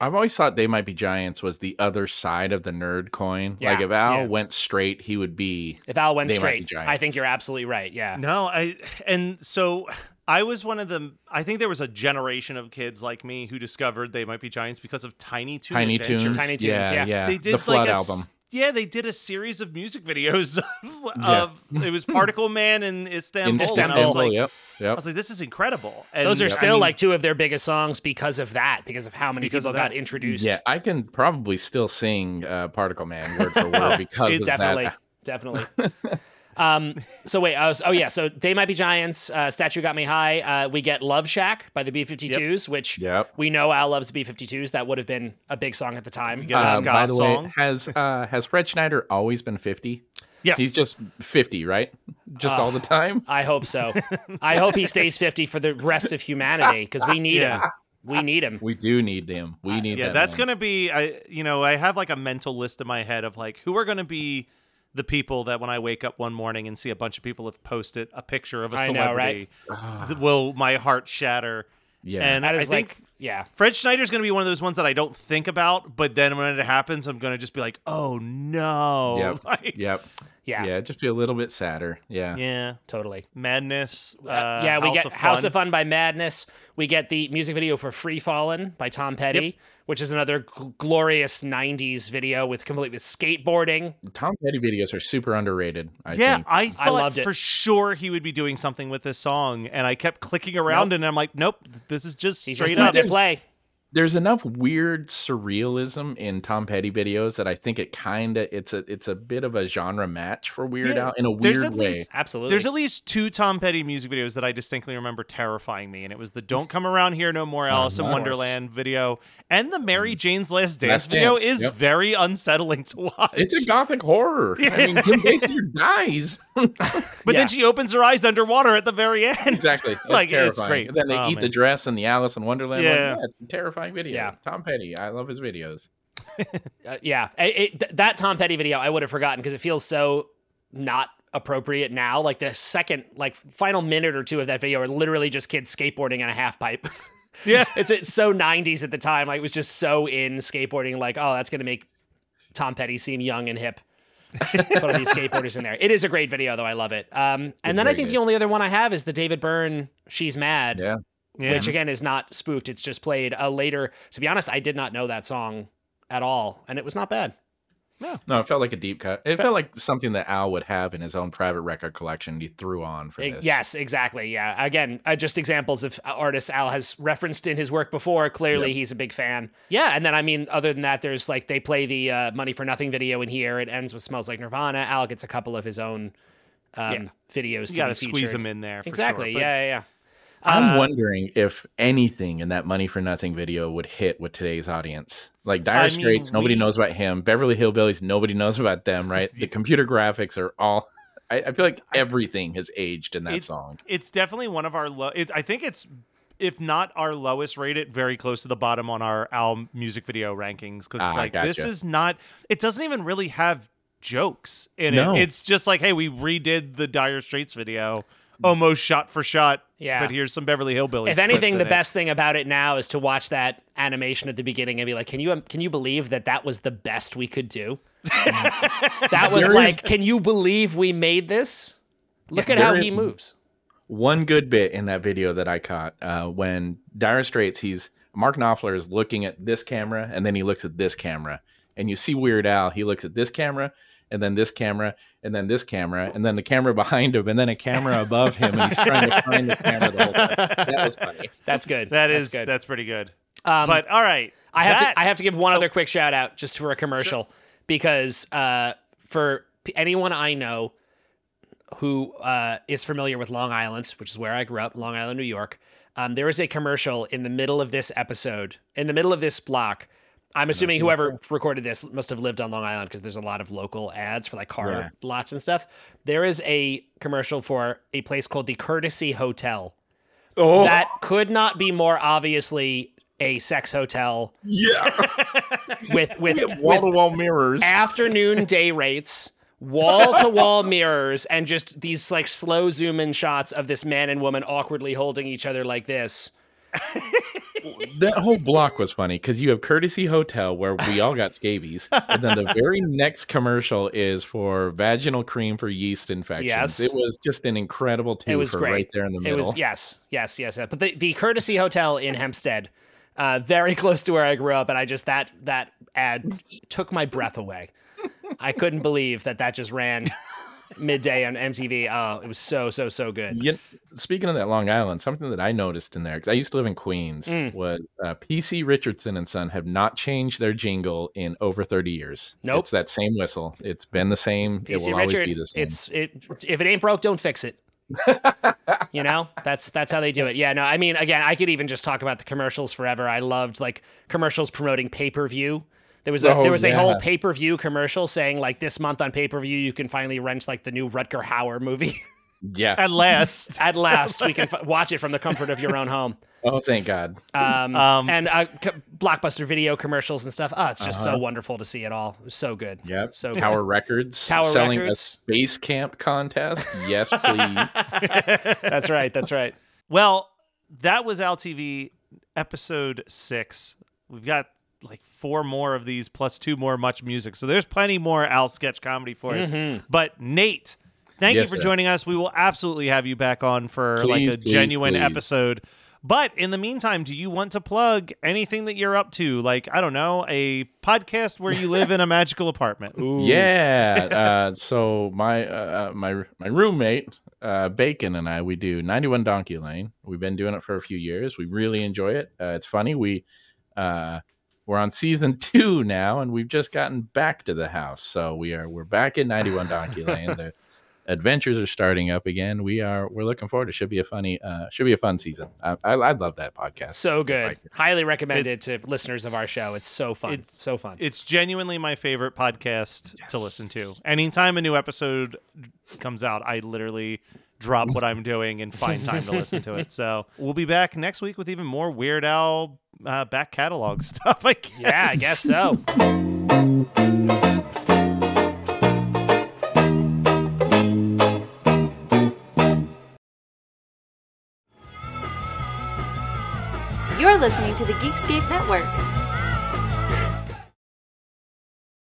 Speaker 3: I've always thought they might be giants was the other side of the nerd coin.
Speaker 2: Yeah,
Speaker 3: like if Al
Speaker 1: yeah.
Speaker 3: went straight, he would be.
Speaker 2: If Al went
Speaker 3: They Might
Speaker 2: straight, I think you're absolutely right. Yeah.
Speaker 1: No, I and so I was one of them. I think there was a generation of kids like me who discovered they might be giants because of Tiny Toon
Speaker 3: Tiny
Speaker 1: Adventures.
Speaker 3: Toons.
Speaker 2: Tiny Toons,
Speaker 3: yeah,
Speaker 2: yeah.
Speaker 3: yeah.
Speaker 1: They did
Speaker 3: the Flood
Speaker 1: like a s-
Speaker 3: album.
Speaker 1: Yeah, they did a series of music videos of,
Speaker 3: Yeah.
Speaker 1: of it was Particle Man in Istanbul.
Speaker 3: In
Speaker 1: and I was
Speaker 2: Istanbul,
Speaker 1: like,
Speaker 3: yep,
Speaker 1: I was like, this is incredible. And
Speaker 2: Those are
Speaker 1: I
Speaker 2: still
Speaker 1: mean,
Speaker 2: like two of their biggest songs because of that, because of how many
Speaker 1: Because
Speaker 2: people
Speaker 1: of
Speaker 2: got
Speaker 1: that.
Speaker 2: introduced.
Speaker 3: Yeah, I can probably still sing uh, Particle Man word for word because of
Speaker 2: definitely,
Speaker 3: that.
Speaker 2: definitely. um, so wait, I was, oh yeah, so they might be giants. Uh, Statue got me high. Uh, we get Love Shack by the B52s, which
Speaker 3: Yep.
Speaker 2: we know Al loves the B52s. That would have been a big song at the time.
Speaker 1: We get a
Speaker 3: Uh,
Speaker 1: ska
Speaker 3: by the
Speaker 1: song.
Speaker 3: way, has uh, has Fred Schneider always been fifty?
Speaker 1: yes,
Speaker 3: He's just fifty, right? Just all the
Speaker 1: Uh,
Speaker 3: time.
Speaker 2: I hope so. I hope he stays 50 for the rest of humanity because we need
Speaker 1: Yeah.
Speaker 2: him. We need him.
Speaker 3: We do need him. We need.
Speaker 1: yeah,
Speaker 3: that
Speaker 1: that's
Speaker 3: man.
Speaker 1: gonna be. I you know I have like a mental list in my head of like who are gonna be the people that when I wake up one morning and see a bunch of people have posted a picture of a
Speaker 2: I know,
Speaker 1: celebrity, will my heart shatter?
Speaker 3: Yeah.
Speaker 1: And
Speaker 2: That
Speaker 1: I
Speaker 2: is
Speaker 1: think
Speaker 2: like, yeah.
Speaker 1: Fred Schneider's going to be one of those ones that I don't think about, but then when it happens, I'm going to just be like, oh no.
Speaker 3: Yep.
Speaker 1: Like,
Speaker 3: Yep.
Speaker 2: Yeah,
Speaker 3: Yeah. Just be a little bit sadder. Yeah.
Speaker 1: yeah.
Speaker 2: totally.
Speaker 1: Madness. Uh,
Speaker 2: Uh, yeah, we
Speaker 1: House
Speaker 2: get
Speaker 1: of
Speaker 2: House of Fun by Madness. We get the music video for Free Fallin' by Tom Petty, which is another gl- glorious 90s video with complete with skateboarding.
Speaker 3: Tom Petty videos are super underrated. I
Speaker 1: Yeah,
Speaker 3: think.
Speaker 1: I thought
Speaker 2: loved it.
Speaker 1: for sure he would be doing something with this song, and I kept clicking around, and I'm like, nope, this is just
Speaker 2: He's
Speaker 1: straight
Speaker 2: just
Speaker 1: up.
Speaker 2: Play.
Speaker 3: There's enough weird surrealism in Tom Petty videos that I think it kind of it's a it's a bit of a genre match for Weird
Speaker 1: Yeah,
Speaker 3: Al in a
Speaker 1: there's
Speaker 3: weird
Speaker 1: at
Speaker 3: way.
Speaker 1: least-
Speaker 2: Absolutely.
Speaker 1: There's at least two Tom Petty music videos that I distinctly remember terrifying me, and it was the "Don't Come Around Here No More" Alice in. Wonderland video, and the Mary mm-hmm. Jane's Last Dance
Speaker 3: Last
Speaker 1: video
Speaker 3: Dance,
Speaker 1: is
Speaker 3: yep.
Speaker 1: very unsettling to watch.
Speaker 3: It's a gothic horror. I mean, Kim Basinger dies.
Speaker 1: but
Speaker 2: Yeah.
Speaker 1: then she opens her eyes underwater at the very end.
Speaker 3: Exactly. It's
Speaker 1: like
Speaker 3: terrifying.
Speaker 1: it's great.
Speaker 3: And then they
Speaker 1: Oh,
Speaker 3: eat
Speaker 1: man.
Speaker 3: the dress and the Alice in Wonderland.
Speaker 1: Yeah.
Speaker 3: Like, yeah, it's a terrifying video.
Speaker 2: Yeah.
Speaker 3: Tom Petty. I love his videos.
Speaker 2: Uh, yeah, it, it- th- that Tom Petty video I would have forgotten because it feels so not appropriate now. Like the second, like final minute or two of that video are literally just kids skateboarding on a half pipe.
Speaker 1: Yeah.
Speaker 2: it's it's so 90s at the time. Like it was just so in skateboarding. Like oh, that's gonna make Tom Petty seem young and hip. Put all these skateboarders in there. It is a great video though. I love it. Um, and
Speaker 3: It's
Speaker 2: then I think
Speaker 3: good.
Speaker 2: the only other one I have is the David Byrne "She's Mad."
Speaker 3: Yeah.
Speaker 1: Yeah.
Speaker 2: which again is not spoofed. It's just played uh, later. To be honest, I did not know that song at all, and it was not bad.
Speaker 3: No, no, it felt like a deep cut. It felt like something that Al would have in his own private record collection he threw on for
Speaker 2: E-
Speaker 3: this.
Speaker 2: Yes, exactly. Yeah. Again, uh, just examples of artists Al has referenced in his work before. Clearly, he's a big fan. Yeah, and then I mean, other than that, there's like they play the uh, "Money for Nothing" video in here. It ends with "Smells Like Nirvana." Al gets a couple of his own um,
Speaker 1: Yeah.
Speaker 2: videos.
Speaker 1: you
Speaker 2: got
Speaker 1: got to squeeze them in there. For
Speaker 2: Exactly.
Speaker 1: Sure. But
Speaker 2: yeah, yeah, yeah.
Speaker 3: I'm
Speaker 1: Uh,
Speaker 3: wondering if anything in that Money for Nothing video would hit with today's audience. Like Dire
Speaker 1: I mean,
Speaker 3: Straits, nobody
Speaker 1: we-
Speaker 3: knows about him. Beverly Hillbillies, nobody knows about them, right? The computer graphics are all. I, I feel like everything has aged in that
Speaker 1: It-
Speaker 3: song.
Speaker 1: It's definitely one of our low. It, I think it's if not our lowest rated, very close to the bottom on our Al music video rankings because it's
Speaker 3: Ah,
Speaker 1: like this is not. It doesn't even really have jokes in
Speaker 3: No.
Speaker 1: it. It's just like, hey, we redid the Dire Straits video almost shot for shot.
Speaker 2: Yeah.
Speaker 1: But here's some Beverly Hillbillies.
Speaker 2: If anything, the
Speaker 1: in it.
Speaker 2: best thing about it now is to watch that animation at the beginning and be like, "Can you can you believe that that was the best we could do? that was
Speaker 3: There is-
Speaker 2: like, can you believe we made this? Look at how he moves."
Speaker 3: One good bit in that video that I caught uh, when Dire Straits, he's Mark Knopfler is looking at this camera and then he looks at this camera, and you see Weird Al. He looks at this camera and then this camera and then this camera and then the camera behind him and then a camera above him, and he's trying to find the camera the whole time. That was funny.
Speaker 2: That's good.
Speaker 1: That
Speaker 2: That's
Speaker 1: is
Speaker 2: good.
Speaker 1: that's pretty good.
Speaker 2: Um,
Speaker 1: but all right,
Speaker 2: I have
Speaker 1: that-
Speaker 2: to I have to give one other quick shout out just for a commercial because uh, for anyone I know who uh, is familiar with Long Island, which is where I grew up, Long Island, New York, um, there is a commercial in the middle of this episode, in the middle of this block. I'm assuming whoever recorded this must have lived on Long Island because there's a lot of local ads for like car
Speaker 3: Yeah.
Speaker 2: lots and stuff. There is a commercial for a place called the Courtesy Hotel
Speaker 3: Oh
Speaker 2: that could not be more obviously a sex hotel
Speaker 3: yeah,
Speaker 2: with with,
Speaker 3: wall to wall mirrors.
Speaker 2: afternoon day rates, wall to wall mirrors, and just these like slow zoom in shots of this man and woman awkwardly holding each other like this.
Speaker 3: That whole block was funny because you have courtesy hotel where we all got scabies and then the very next commercial is for vaginal cream for yeast infections
Speaker 2: Yes.
Speaker 3: it was just an incredible
Speaker 2: It was great.
Speaker 3: right there in the
Speaker 2: It
Speaker 3: middle
Speaker 2: was yes, yes, yes. yes. But the the Courtesy Hotel in Hempstead, uh, very close to where I grew up, and I just that that ad took my breath away. I couldn't believe that that just ran midday on MTV. Oh, it was so so so good.
Speaker 3: You- speaking of that long island something that i noticed in there because i used to live in queens
Speaker 2: Mm.
Speaker 3: was uh, pc richardson and son have not changed their jingle in over 30 years
Speaker 2: Nope.
Speaker 3: it's that same whistle it's been the same it
Speaker 2: PC
Speaker 3: will
Speaker 2: Richard,
Speaker 3: always be the same
Speaker 2: it's it if it ain't broke, don't fix it. you know, that's that's how they do it. Yeah, no, I mean, again, I could even just talk about the commercials forever. I loved like commercials promoting pay per view. There was a
Speaker 3: Oh,
Speaker 2: there was a whole pay per view commercial saying like this month on pay per view you can finally rent like the new Rutger Hauer movie.
Speaker 3: yeah
Speaker 1: at last.
Speaker 2: At last, we can f- watch it from the comfort of your own home.
Speaker 3: oh thank god
Speaker 2: Um,
Speaker 1: Um,
Speaker 2: and uh, c- blockbuster video commercials and stuff. Oh, it's just so
Speaker 3: Uh-huh.
Speaker 2: wonderful to see it all. It so good.
Speaker 3: Yep.
Speaker 2: So good.
Speaker 3: Tower Records
Speaker 2: Tower
Speaker 3: selling
Speaker 2: Records.
Speaker 3: a space camp contest. Yes, please.
Speaker 2: That's right. That's right.
Speaker 1: Well, that was Al TV episode six. We've got like four more of these plus two more MuchMusic. So there's plenty more Al sketch comedy for us.
Speaker 2: Mhm.
Speaker 1: But Nate, thank
Speaker 3: Yes,
Speaker 1: you for
Speaker 3: sir.
Speaker 1: joining us. We will absolutely have you back on for
Speaker 3: Please,
Speaker 1: like a
Speaker 3: please,
Speaker 1: genuine
Speaker 3: please.
Speaker 1: episode. But in the meantime, do you want to plug anything that you're up to? Like, I don't know, a podcast where you live in a magical apartment.
Speaker 3: yeah. Uh, so my uh, my my roommate uh, Bacon and I we do 91 Donkey Lane. We've been doing it for a few years. We really enjoy it. Uh, it's funny. We uh, we're on season two now, and we've just gotten back to the house. So we are we're back in 91 Donkey Lane. The adventures are starting up again. We are we're looking forward. It should be a funny uh, should be a fun season. I, I, I love that podcast.
Speaker 2: So good.
Speaker 3: Like it.
Speaker 2: Highly recommended to listeners of our show. It's so fun.
Speaker 1: It's-
Speaker 2: so fun.
Speaker 1: It's genuinely my favorite podcast to listen to. Anytime a new episode comes out, I literally drop what I'm doing and find time to listen to it. So we'll be back next week with even more Weird Al uh, back catalog stuff. I guess.
Speaker 2: yeah, I guess so.
Speaker 6: You're listening to the Geekscape Network.